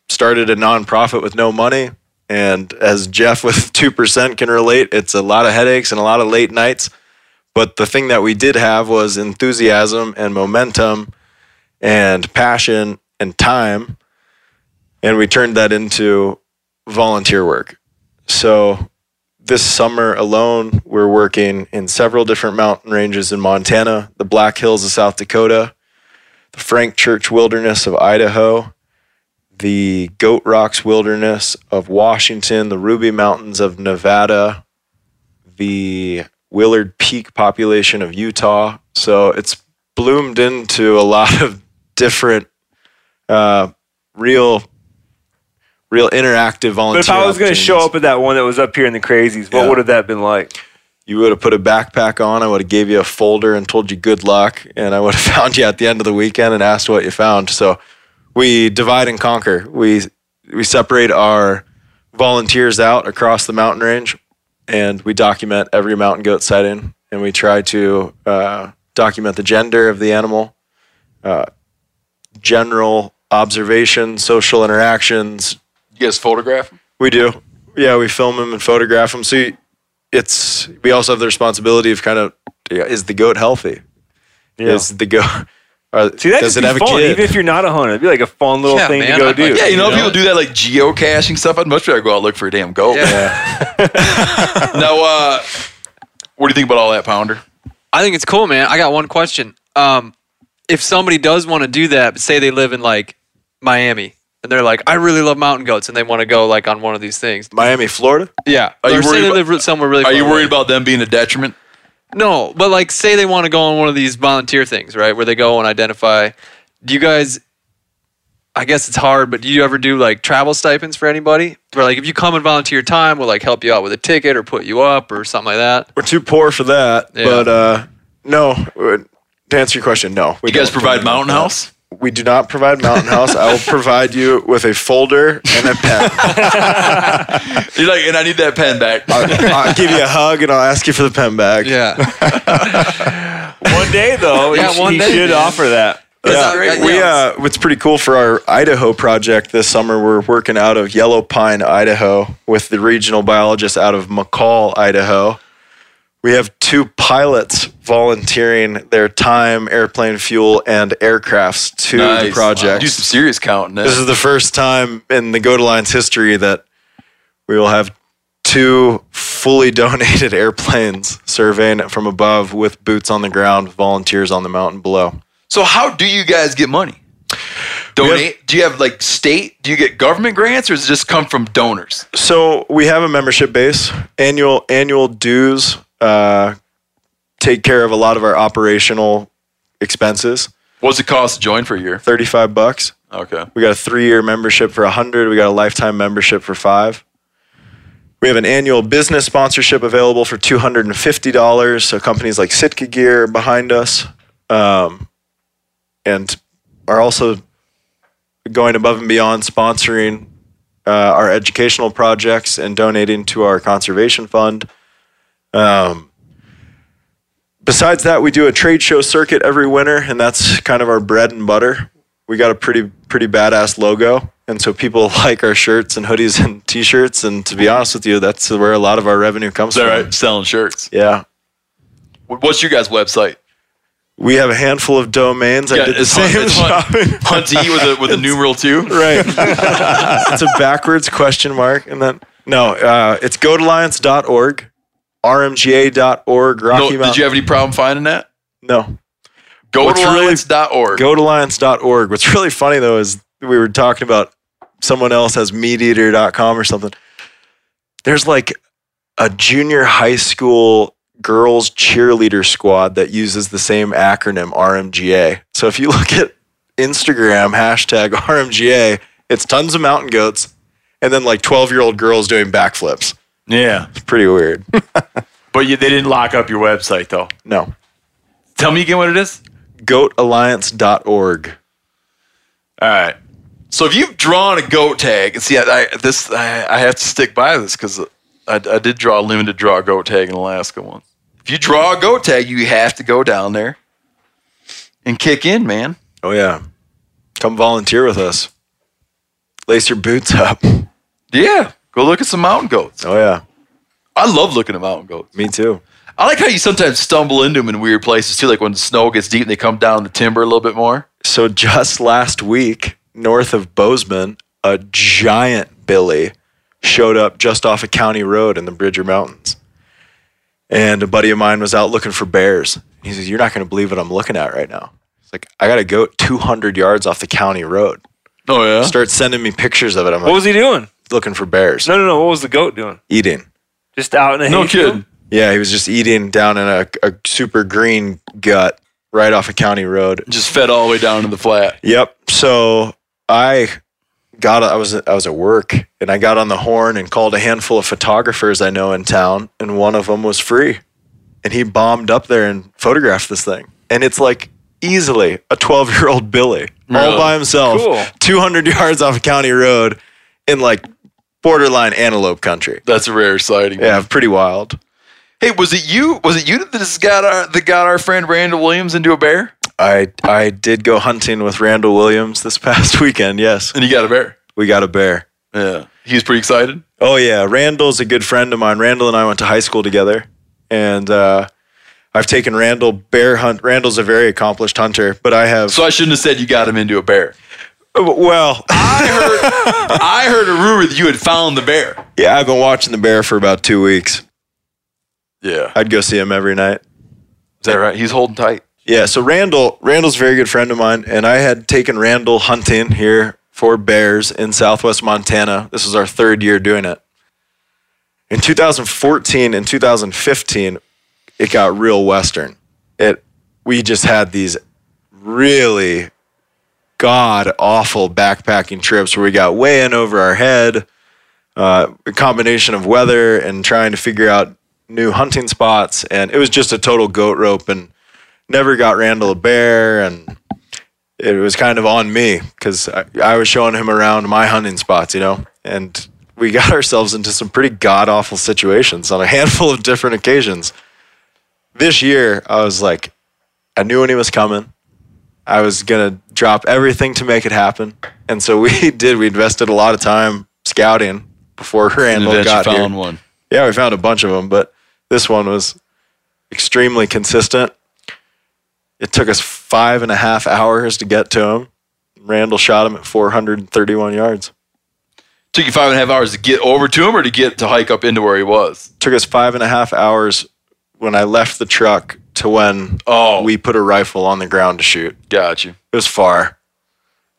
started a nonprofit with no money. And as Jeff with 2% can relate, it's a lot of headaches and a lot of late nights. But the thing that we did have was enthusiasm and momentum and passion and time. And we turned that into volunteer work. So this summer alone, we're working in several different mountain ranges in Montana, the Black Hills of South Dakota, the Frank Church Wilderness of Idaho, the Goat Rocks Wilderness of Washington, the Ruby Mountains of Nevada, the Willard Peak population of Utah. So it's bloomed into a lot of different, uh, real, real interactive volunteer. But if I was going to show up at that one that was up here in the crazies, what Yeah. would have that been like? you would have put a backpack on. I would have gave you a folder and told you good luck, and I would have found you at the end of the weekend and asked what you found. So we divide and conquer. We we separate our volunteers out across the mountain range, and we document every mountain goat sighting, and we try to uh, document the gender of the animal, uh, general observation, social interactions, You guys photograph them? we do. Yeah, we film them and photograph them. So you- it's we also have the responsibility of kind of yeah, is the goat healthy? Is the goat? See, that does just it be have a fun, kid? even if you're not a hunter. It'd be like a fun little Yeah, thing man, to go I'd do. Yeah, you know, You know? people do that like geocaching stuff. I'd much rather go out and look for a damn goat. Yeah. now, uh, what do you think about all that, Pounder? I think it's cool, man. I got one question. Um, if somebody does want to do that, say they live in like Miami and they're like, I really love mountain goats, and they want to go like on one of these things. Miami, Florida. Yeah. Are you or say worried they about- live somewhere really. Are far you away. worried about them being a detriment? No, but like, say they want to go on one of these volunteer things, right? Where they go and identify. Do you guys? I guess it's hard, but do you ever do like travel stipends for anybody? Where like, if you come and volunteer your time, we'll like help you out with a ticket or put you up or something like that. We're too poor for that, Yeah. but uh, no. uh, To answer your question, no. We You guys don't provide Mountain. House? We do not provide Mountain House. I will provide you with a folder and a pen. You're like, and I need that pen back. I'll, I'll give you a hug and I'll ask you for the pen back. Yeah. One day though, Yeah, he, one he day, should man. offer that. Yeah, we uh, what's pretty cool for our Idaho project this summer. We're working out of Yellow Pine, Idaho, with the regional biologist out of McCall, Idaho. We have two pilots volunteering their time, airplane fuel, and aircrafts to the Nice. project. Do some serious counting. Eh? This is the first time in the Goat Alliance history that we will have two fully donated airplanes surveying it from above with boots on the ground, volunteers on the mountain below. So how do you guys get money? Donate? do you have like state? Do you get government grants, or does it just come from donors? So we have a membership base, annual annual dues uh, take care of a lot of our operational expenses. What's it cost to join for a year? 35 bucks. Okay. We got a three year membership for a 100. We got a lifetime membership for five. We have an annual business sponsorship available for $250. So companies like Sitka Gear are behind us um, and are also going above and beyond sponsoring uh, our educational projects and donating to our conservation fund. Um, besides that, we do a trade show circuit every winter, and that's kind of our bread and butter. We got a pretty pretty badass logo, and so people like our shirts and hoodies and t-shirts. And to be honest with you, that's where a lot of our revenue comes from. right? Selling shirts. Yeah, What's your guys' website? we have a handful of domains. I Yeah, did the Hunt- same Hunt- shopping. Hunty with a with a numeral two. right. it's a backwards question mark, and then no, uh, it's goatalliance.org, rmga.org, Rocky No, Mountain. did you have any problem finding that? no. Go What's to really- alliance.org. goatalliance.org. What's really funny though is we were talking about someone else has meateater.com or something. There's like a junior high school girls cheerleader squad that uses the same acronym RMGA. So if you look at Instagram hashtag RMGA, it's tons of mountain goats and then like 12 year old girls doing backflips. Yeah. It's pretty weird. But you, they didn't lock up your website, though. no. Tell me again what it is. Goatalliance.org. All right. So if you've drawn a goat tag, and see, I, I this I, I have to stick by this because I, I did draw a limited draw goat tag in Alaska once. If you draw a goat tag, you have to go down there and kick in, man. Oh, yeah. Come volunteer with us. Lace your boots up. Yeah, go look at some mountain goats. Oh, yeah. I love looking at mountain goats. Me too. I like how you sometimes stumble into them in weird places too, like when the snow gets deep and they come down the timber a little bit more. So just last week, north of Bozeman, a giant billy showed up just off a county road in the Bridger Mountains. And a buddy of mine was out looking for bears. He says, You're not going to believe what I'm looking at right now. It's like, I got a goat 200 yards off the county road. Oh yeah. Start sending me pictures of it. I'm What like, was he doing? Looking for bears. No, no, no. What was the goat doing? Eating. Just out in the No hayfield? kidding. Yeah, he was just eating down in a, a super green gut right off a county road. Just fed all the way down to the flat. Yep. So I got I was I was at work and I got on the horn and called a handful of photographers I know in town and one of them was free. And he bombed up there and photographed this thing. And it's like easily a 12-year-old Billy all Really? by himself Cool. 200 yards off a county road in like borderline antelope country. That's a rare sighting. Yeah, pretty wild. Hey, was it you? Was it you that got our that got our friend Randall Williams into a bear? I I did go hunting with Randall Williams this past weekend. Yes. And you got a bear. We got a bear. Yeah. He was pretty excited. Oh yeah, Randall's a good friend of mine. Randall and I went to high school together, and uh, I've taken Randall bear hunt. Randall's a very accomplished hunter, but I have So I shouldn't have said you got him into a bear. Well, I heard I heard a rumor that you had found the bear. yeah, I've been watching the bear for about two weeks. Yeah. I'd go see him every night. Is that right? He's holding tight. Yeah, so Randall, Randall's a very good friend of mine, and I had taken Randall hunting here for bears in Southwest Montana. This was our third year doing it. In 2014 and 2015, it got real western. It we just had these really god awful backpacking trips where we got way in over our head. Uh, a combination of weather and trying to figure out new hunting spots, and it was just a total goat rope and never got Randall a bear, and it was kind of on me because I, I was showing him around my hunting spots, you know, and we got ourselves into some pretty god awful situations on a handful of different occasions. This year, I was like, I knew when he was coming. I was gonna drop everything to make it happen, and so we did. We invested a lot of time scouting before Randall got found here. one. Yeah, we found a bunch of them, but this one was extremely consistent. It took us five and a half hours to get to him. Randall shot him at 431 yards. Took you five and a half hours to get over to him or to get to hike up into where he was? Took us five and a half hours when I left the truck to when Oh. we put a rifle on the ground to shoot. Got you. It was far.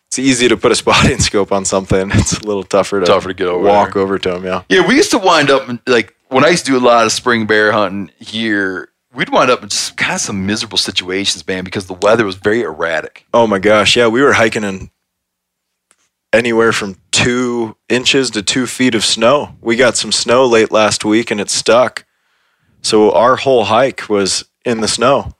It's easy to put a spotting scope on something. It's a little tougher to, Tougher to get over walk there. over to them. Yeah. Yeah, we used to wind up like when I used to do a lot of spring bear hunting here. we'd wind up in just kind of some miserable situations, man, because the weather was very erratic. Oh my gosh, yeah, we were hiking in anywhere from two inches to two feet of snow. We got some snow late last week and it stuck. So our whole hike was in the snow.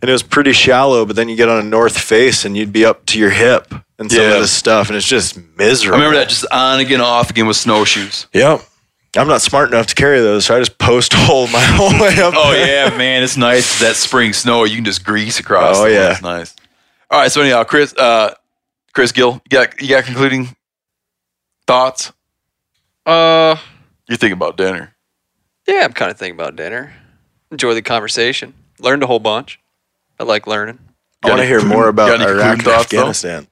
And it was pretty shallow, but then you get on a north face and you'd be up to your hip and some Yeah. of this stuff, and it's just I miserable. remember that just on again, off again with snowshoes. Yep. I'm not smart enough to carry those, so I just post hole my whole way up. Oh there. yeah, man, it's nice that spring snow. You can just grease across. Oh, yeah. it's nice. All right, so anyhow, Chris, uh, Chris Gill, you got you got concluding thoughts? Uh, You're thinking about dinner. yeah, I'm kind of thinking about dinner. Enjoy the conversation. Learned a whole bunch. I like learning. I want to hear more got about any Iraq and thoughts, though? Afghanistan.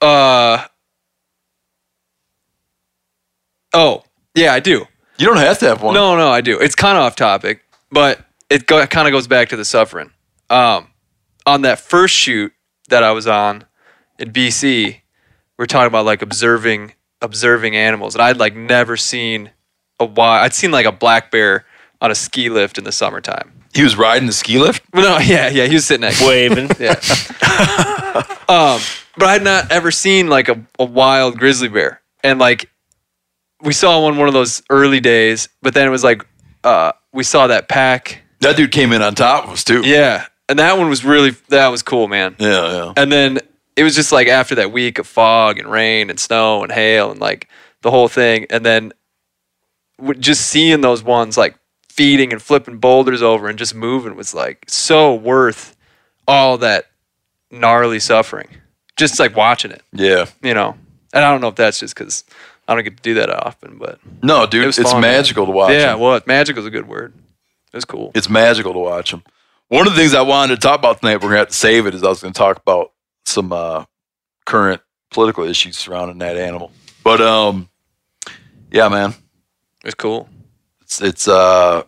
Uh, oh, yeah, I do. You don't have to have one. No, no, I do. It's kind of off topic, but it go, kind of goes back to the suffering. Um, on that first shoot that I was on in BC, we are talking about like observing observing animals, and I'd like never seen a wild. I'd seen like a black bear on a ski lift in the summertime. He was riding the ski lift. Well, no, yeah, yeah, he was sitting next. Waving. Yeah. um, but I had not ever seen like a, a wild grizzly bear, and like we saw one one of those early days, but then it was like uh, we saw that pack. That dude came in on top of us too. Yeah, and that one was really that was cool, man. yeah, yeah. And then it was just like after that week of fog and rain and snow and hail and like the whole thing, and then just seeing those ones like feeding and flipping boulders over and just moving was like so worth all that gnarly suffering. Just like watching it, Yeah. you know. And I don't know if that's just because I don't get to do that often, but No, dude, It it's fun, man. magical to watch. yeah, him. well, magical is a good word. It was cool. It's magical to watch them. One of the things I wanted to talk about tonight, we're gonna have to save it, is I was gonna talk about some uh, current political issues surrounding that animal. But um, yeah, man, it's cool. It's it's uh,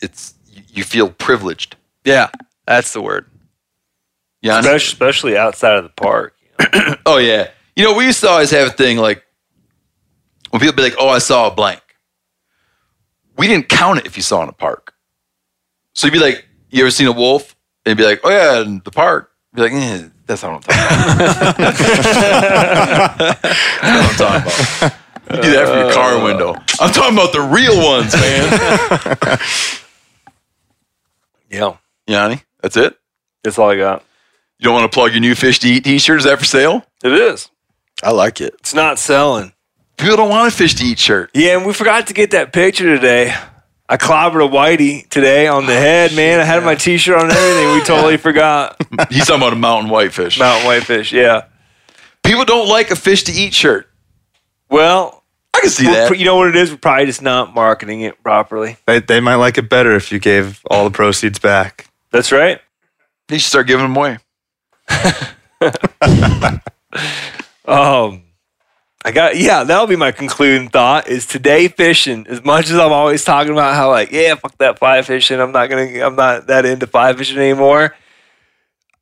it's you- you feel privileged. Yeah, that's the word. Yeah. especially, especially outside of the park. Oh yeah. You know, we used to always have a thing like when people be like, "Oh, I saw a blank." We didn't count it if you saw in a park. So you'd be like, "You ever seen a wolf?" And you'd be like, "Oh yeah, in the park." Be like, eh, "That's not what I'm talking about." That's not what I'm talking about. You do that from your car uh. window. I'm talking about the real ones, man. Yeah, Yanni, that's it. that's all I got. You don't want to plug your new fish to eat T-shirt? Is that for sale? It is. I like it. It's not selling. People don't want a fish to eat shirt. Yeah, and we forgot to get that picture today. I clobbered a whitey today on the oh, head, man. I had my T-shirt on and everything. We totally forgot He's talking about a mountain whitefish. mountain whitefish. Yeah. People don't like a fish to eat shirt. Well, I can see we're- that. you know what it is? We're probably just not marketing it properly. They, they might like it better if you gave all the proceeds back. That's right. They should start giving them away. Um, I got yeah. That'll be my concluding thought. Is today fishing? As much as I'm always talking about how like yeah, fuck that fly fishing. I'm not gonna. I'm not that into fly fishing anymore.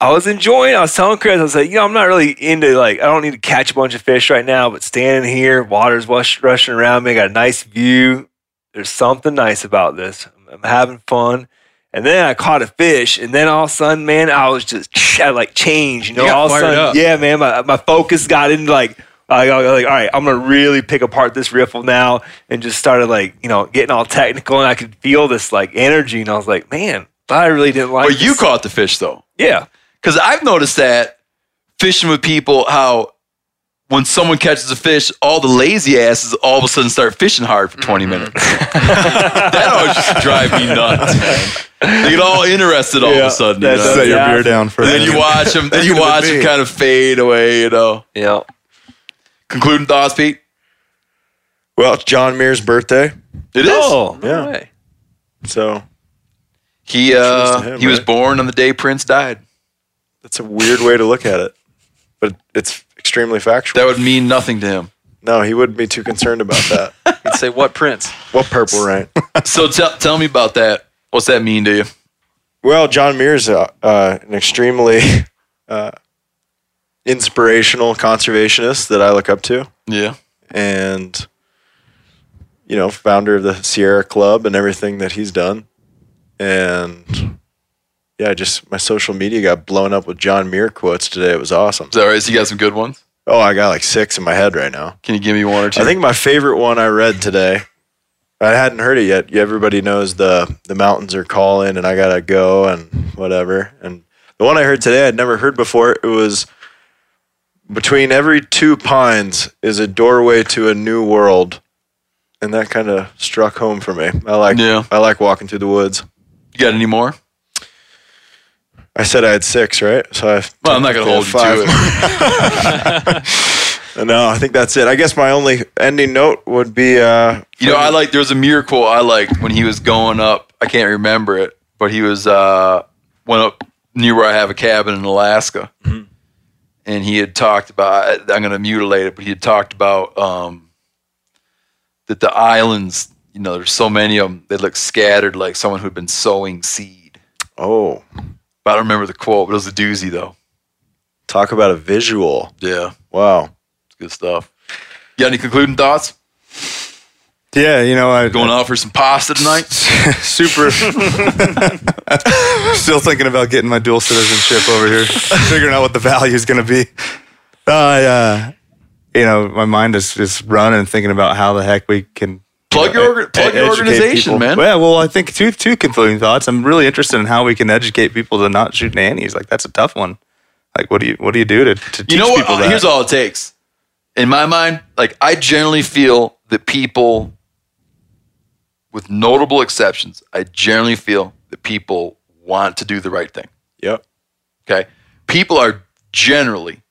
I was enjoying. I was telling Chris. I was like, you know, I'm not really into like. I don't need to catch a bunch of fish right now. But standing here, water's rush, rushing around me. I got a nice view. There's something nice about this. I'm having fun. And then I caught a fish, and then all of a sudden, man, I was just I like changed. You know, You all of a sudden, up. yeah, man, my, my focus got into like, I like, all right, I'm gonna really pick apart this riffle now, and just started like, you know, getting all technical, and I could feel this like energy, and I was like, man, I really didn't like. But you caught the fish though, yeah, because I've noticed that fishing with people, how when someone catches a fish, all the lazy asses all of a sudden start fishing hard for 20 minutes. that always just drive me nuts, man. They get all interested all of a sudden. You know? Set your Yeah. beer down for then you watch them. Then you watch them kind of fade away. You know. yeah. Concluding thoughts, Pete. Well, it's John Muir's birthday, It is. Oh, No Yeah. way. so He uh, him, he was born on the day Prince died. That's a weird way to look at it, but it's extremely factual. That would mean nothing to him. no, he wouldn't be too concerned about that. He'd say what prince? what purple rain? So tell tell me about that. What's that mean to you? Well, John Muir's uh, uh, an extremely uh, inspirational conservationist that I look up to, Yeah. and you know, founder of the Sierra Club and everything that he's done. And yeah, just my social media got blown up with John Muir quotes today. It was awesome. Is that right? So you got some good ones? Oh, I got like six in my head right now. Can you give me one or two? I think my favorite one I read today. I hadn't heard it yet. Everybody knows the the mountains are calling, and I gotta go, and whatever. And the one I heard today, I'd never heard before. It was between every two pines is a doorway to a new world, and that kind of struck home for me. I like Yeah. I like walking through the woods. you got any more? I said I had six, right? So I Well, I'm not going to hold you five. to it. no, I think that's it. I guess my only ending note would be uh, You know, I like there was a miracle I liked when he was going up. I can't remember it, but he was uh went up near where I have a cabin in Alaska, and he had talked about. I'm going to mutilate it, but he had talked about um that the islands. You know, there's so many of them. They look scattered, like someone who'd been sowing seed. oh, I don't remember the quote, but it was a doozy though. talk about a visual. Yeah, Wow. it's good stuff. You got any concluding thoughts? Yeah, you know, I Going out for some pasta tonight? super. Still thinking about getting my dual citizenship over here, figuring out what the value is going to be. I, uh, you know, my mind is is running, thinking about how the heck we can Plug your orga- plug your organization, people. man. Yeah, well, I think two two concluding thoughts. I'm really interested in how we can educate people to not shoot nannies. Like that's a tough one. Like, what do you what do you do to, to teach you know what? people Uh, that? Here's all it takes. In my mind, like I generally feel that people, with notable exceptions, I generally feel that people want to do the right thing. Yep. Okay. People are generally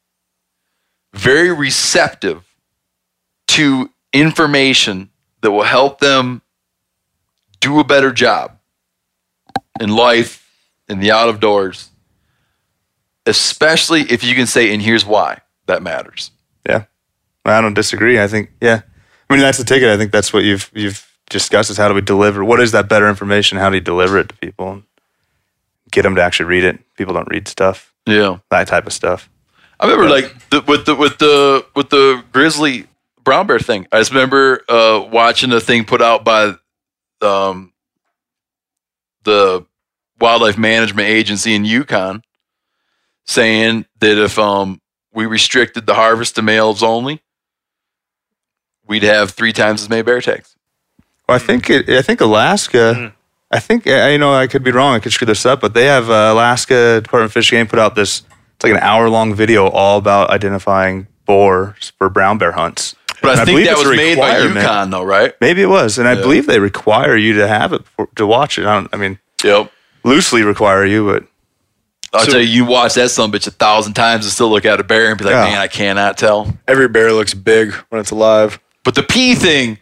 very receptive to information that will help them do a better job in life, in the out of doors, especially if you can say, and here's why that matters. Yeah, I don't disagree. I think yeah. I mean, that's the ticket. I think that's what you've you've discussed is how do we deliver? What is that better information? How do you deliver it to people? And get them to actually read it. People don't read stuff. Yeah. That type of stuff. I remember like the, with the with the with the grizzly brown bear thing. I just remember uh, watching a thing put out by um, the wildlife management agency in Yukon, saying that if um, we restricted the harvest to males only, we'd have three times as many bear tags. Well, I think it, I think Alaska. I think I you know I could be wrong. I could screw this up, but they have uh, Alaska Department of Fish and Game put out this. It's like an hour long video all about identifying boars for brown bear hunts. But And I think believe that was made by requirement. Yukon, though, right? Maybe it was, and I Yeah. believe they require you to have it for, to watch it. I don't. I mean, Yep. loosely require you, but I'll So- tell you, you watch that son of a bitch a thousand times and still look at a bear and be like, Yeah. man, I cannot tell. Every bear looks big when it's alive. But the pee thing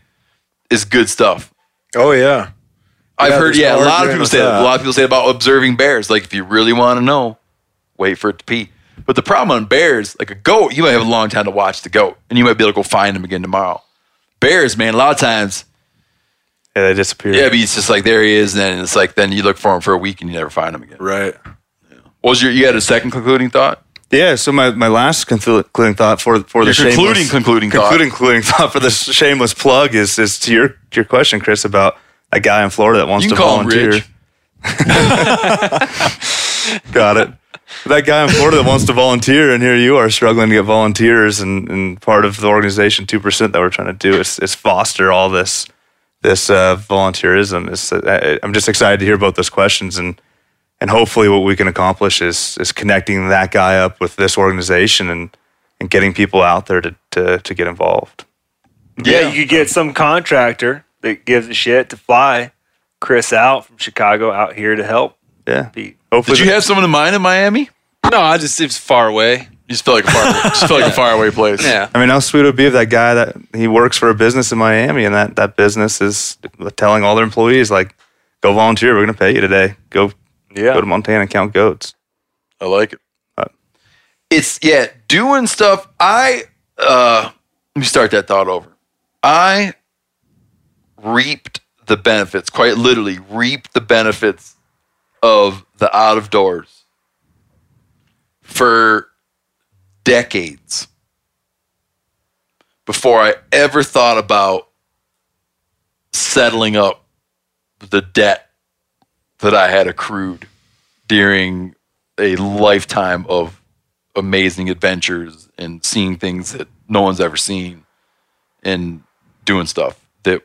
is good stuff. Oh yeah. I've Yeah, heard, yeah, a lot of people say that. that. A lot of people say about observing bears. Like, if you really want to know, wait for it to pee. But the problem on bears, like a goat, you might have a long time to watch the goat, and you might be able to go find him again tomorrow. Bears, man, a lot of times, yeah, they disappear. yeah, but it's just like there he is, and then it's like then you look for him for a week and you never find him again. Right. What was your? You had a second concluding thought? Yeah, so my, my last concluding thought for for the Your shameless, concluding concluding thought. concluding concluding thought for the shameless plug is is to your your question, Chris, about a guy in Florida that wants You to can call him volunteer. Rich. Got it. That guy in Florida that wants to volunteer, and here you are struggling to get volunteers, and, and part of the organization two percent that we're trying to do is, is foster all this this uh, volunteerism. Is I, I'm just excited to hear both those questions, and and hopefully what we can accomplish is is connecting that guy up with this organization and and getting people out there to to, to get involved. Yeah, you could get some contractor that gives a shit to fly Chris out from Chicago out here to help. Yeah. Pete. Hopefully, Did you have someone in mind in Miami? No, I just it was far away. You just feel like a far, just felt like a faraway place. Yeah. I mean, how sweet would it be if that guy that he works for a business in Miami and that, that business is telling all their employees, like, go volunteer. We're going to pay you today. Go Yeah. go to Montana and count goats. I like it. Uh, It's yeah, doing stuff. I uh let me start that thought over. I reaped the benefits, quite literally reaped the benefits of the out of doors for decades before I ever thought about settling up the debt that I had accrued during a lifetime of amazing adventures and seeing things that no one's ever seen and doing stuff that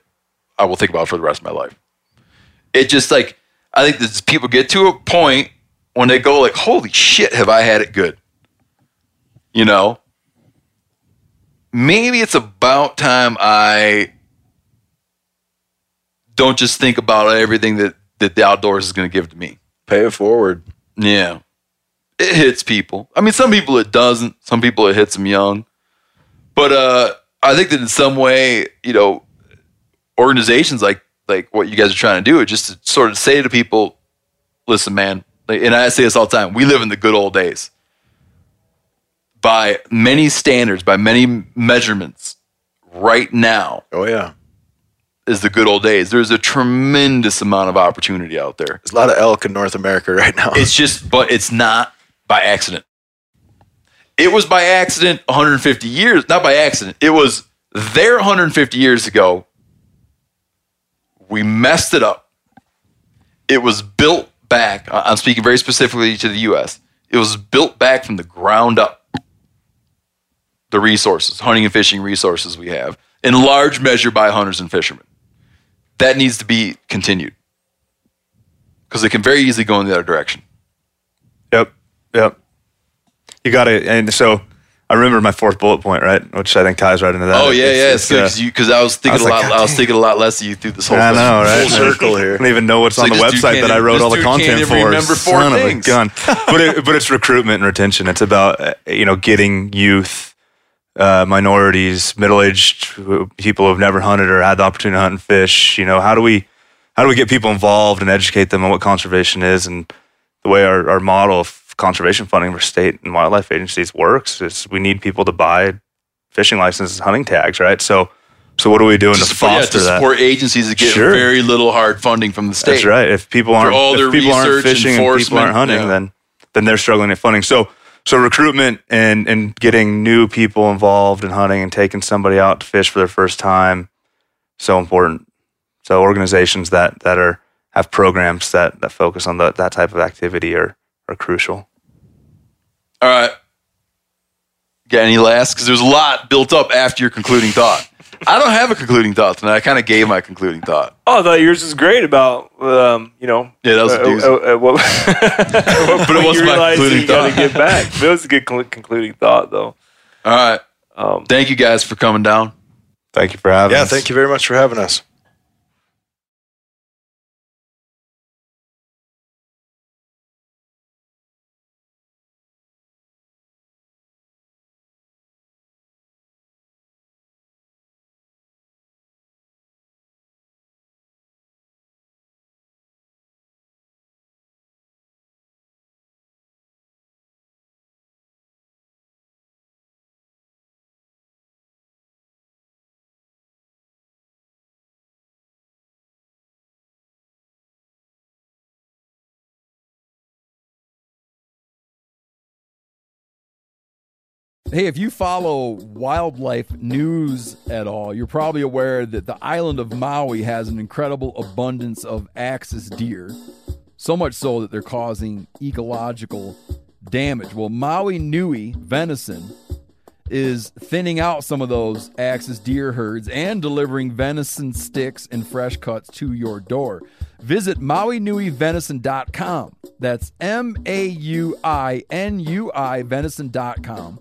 I will think about for the rest of my life. It just like I think that people get to a point when they go like, "Holy shit, have I had it good?" You know, maybe it's about time I don't just think about everything that that the outdoors is going to give to me. Pay it forward. Yeah. It hits people. I mean, some people it doesn't. Some people it hits them young. But uh, I think that in some way, you know, organizations like like what you guys are trying to do, is just to sort of say to people, listen, man, like, and I say this all the time, we live in the good old days. By many standards, by many measurements, right now. Oh yeah. Is the good old days. There's a tremendous amount of opportunity out there. There's a lot of elk in North America right now. It's just, but it's not by accident. It was by accident 150 years, not by accident. It was there 150 years ago. We messed it up. It was built back. I'm speaking very specifically to the US. It was built back from the ground up. The resources, hunting and fishing resources we have, in large measure by hunters and fishermen. That needs to be continued because it can very easily go in the other direction. Yep. Yep. You got it. and so I remember my fourth bullet point, right? Which I think ties right into that. Oh yeah, yeah, it's, good uh, because because I was thinking I was a lot. I was thinking a lot less of you through this whole I know, right? Full circle here. I don't even know what's It's on like the website that I wrote all the content for. remember four Son things. of a gun. but it, but it's recruitment and retention. It's about uh, you know getting youth, uh, minorities, middle aged people who've never hunted or had the opportunity to hunt and fish. You know how do we how do we get people involved and educate them on what conservation is and the way our, our model of conservation funding for state and wildlife agencies works is we need people to buy fishing licenses, hunting tags, right? So so what are we doing to to, support, yeah, foster to that? support agencies that get Sure. very little hard funding from the state. That's right. If people aren't all their if people aren't fishing and people aren't hunting, yeah. then then they're struggling at funding. So so recruitment and and getting new people involved in hunting and taking somebody out to fish for their first time, so important. So organizations that that are have programs that that focus on the, that type of activity are are crucial. All right. Got any last? Because there's a lot built up after your concluding thought. I don't have a concluding thought tonight. I kind of gave my concluding thought. Oh, I thought yours was great about, um, you know. Yeah, that was a uh, doozy. uh, uh, what, what But it wasn't my realized concluding you gotta thought. get back. It was a good cl- concluding thought, though. All right. Um, Thank you guys for coming down. Thank you for having Yeah, us. thank you very much for having us. Hey, if you follow wildlife news at all, you're probably aware that the island of Maui has an incredible abundance of axis deer. So much so that they're causing ecological damage. Well, Maui Nui venison is thinning out some of those axis deer herds and delivering venison sticks and fresh cuts to your door. Visit MauiNuiVenison.com. That's M A U I N U I venison.com.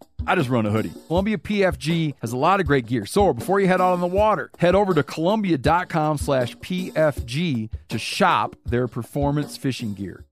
I just run a hoodie. Columbia PFG has a lot of great gear. So before you head out on the water, head over to columbia.com slash PFG to shop their performance fishing gear.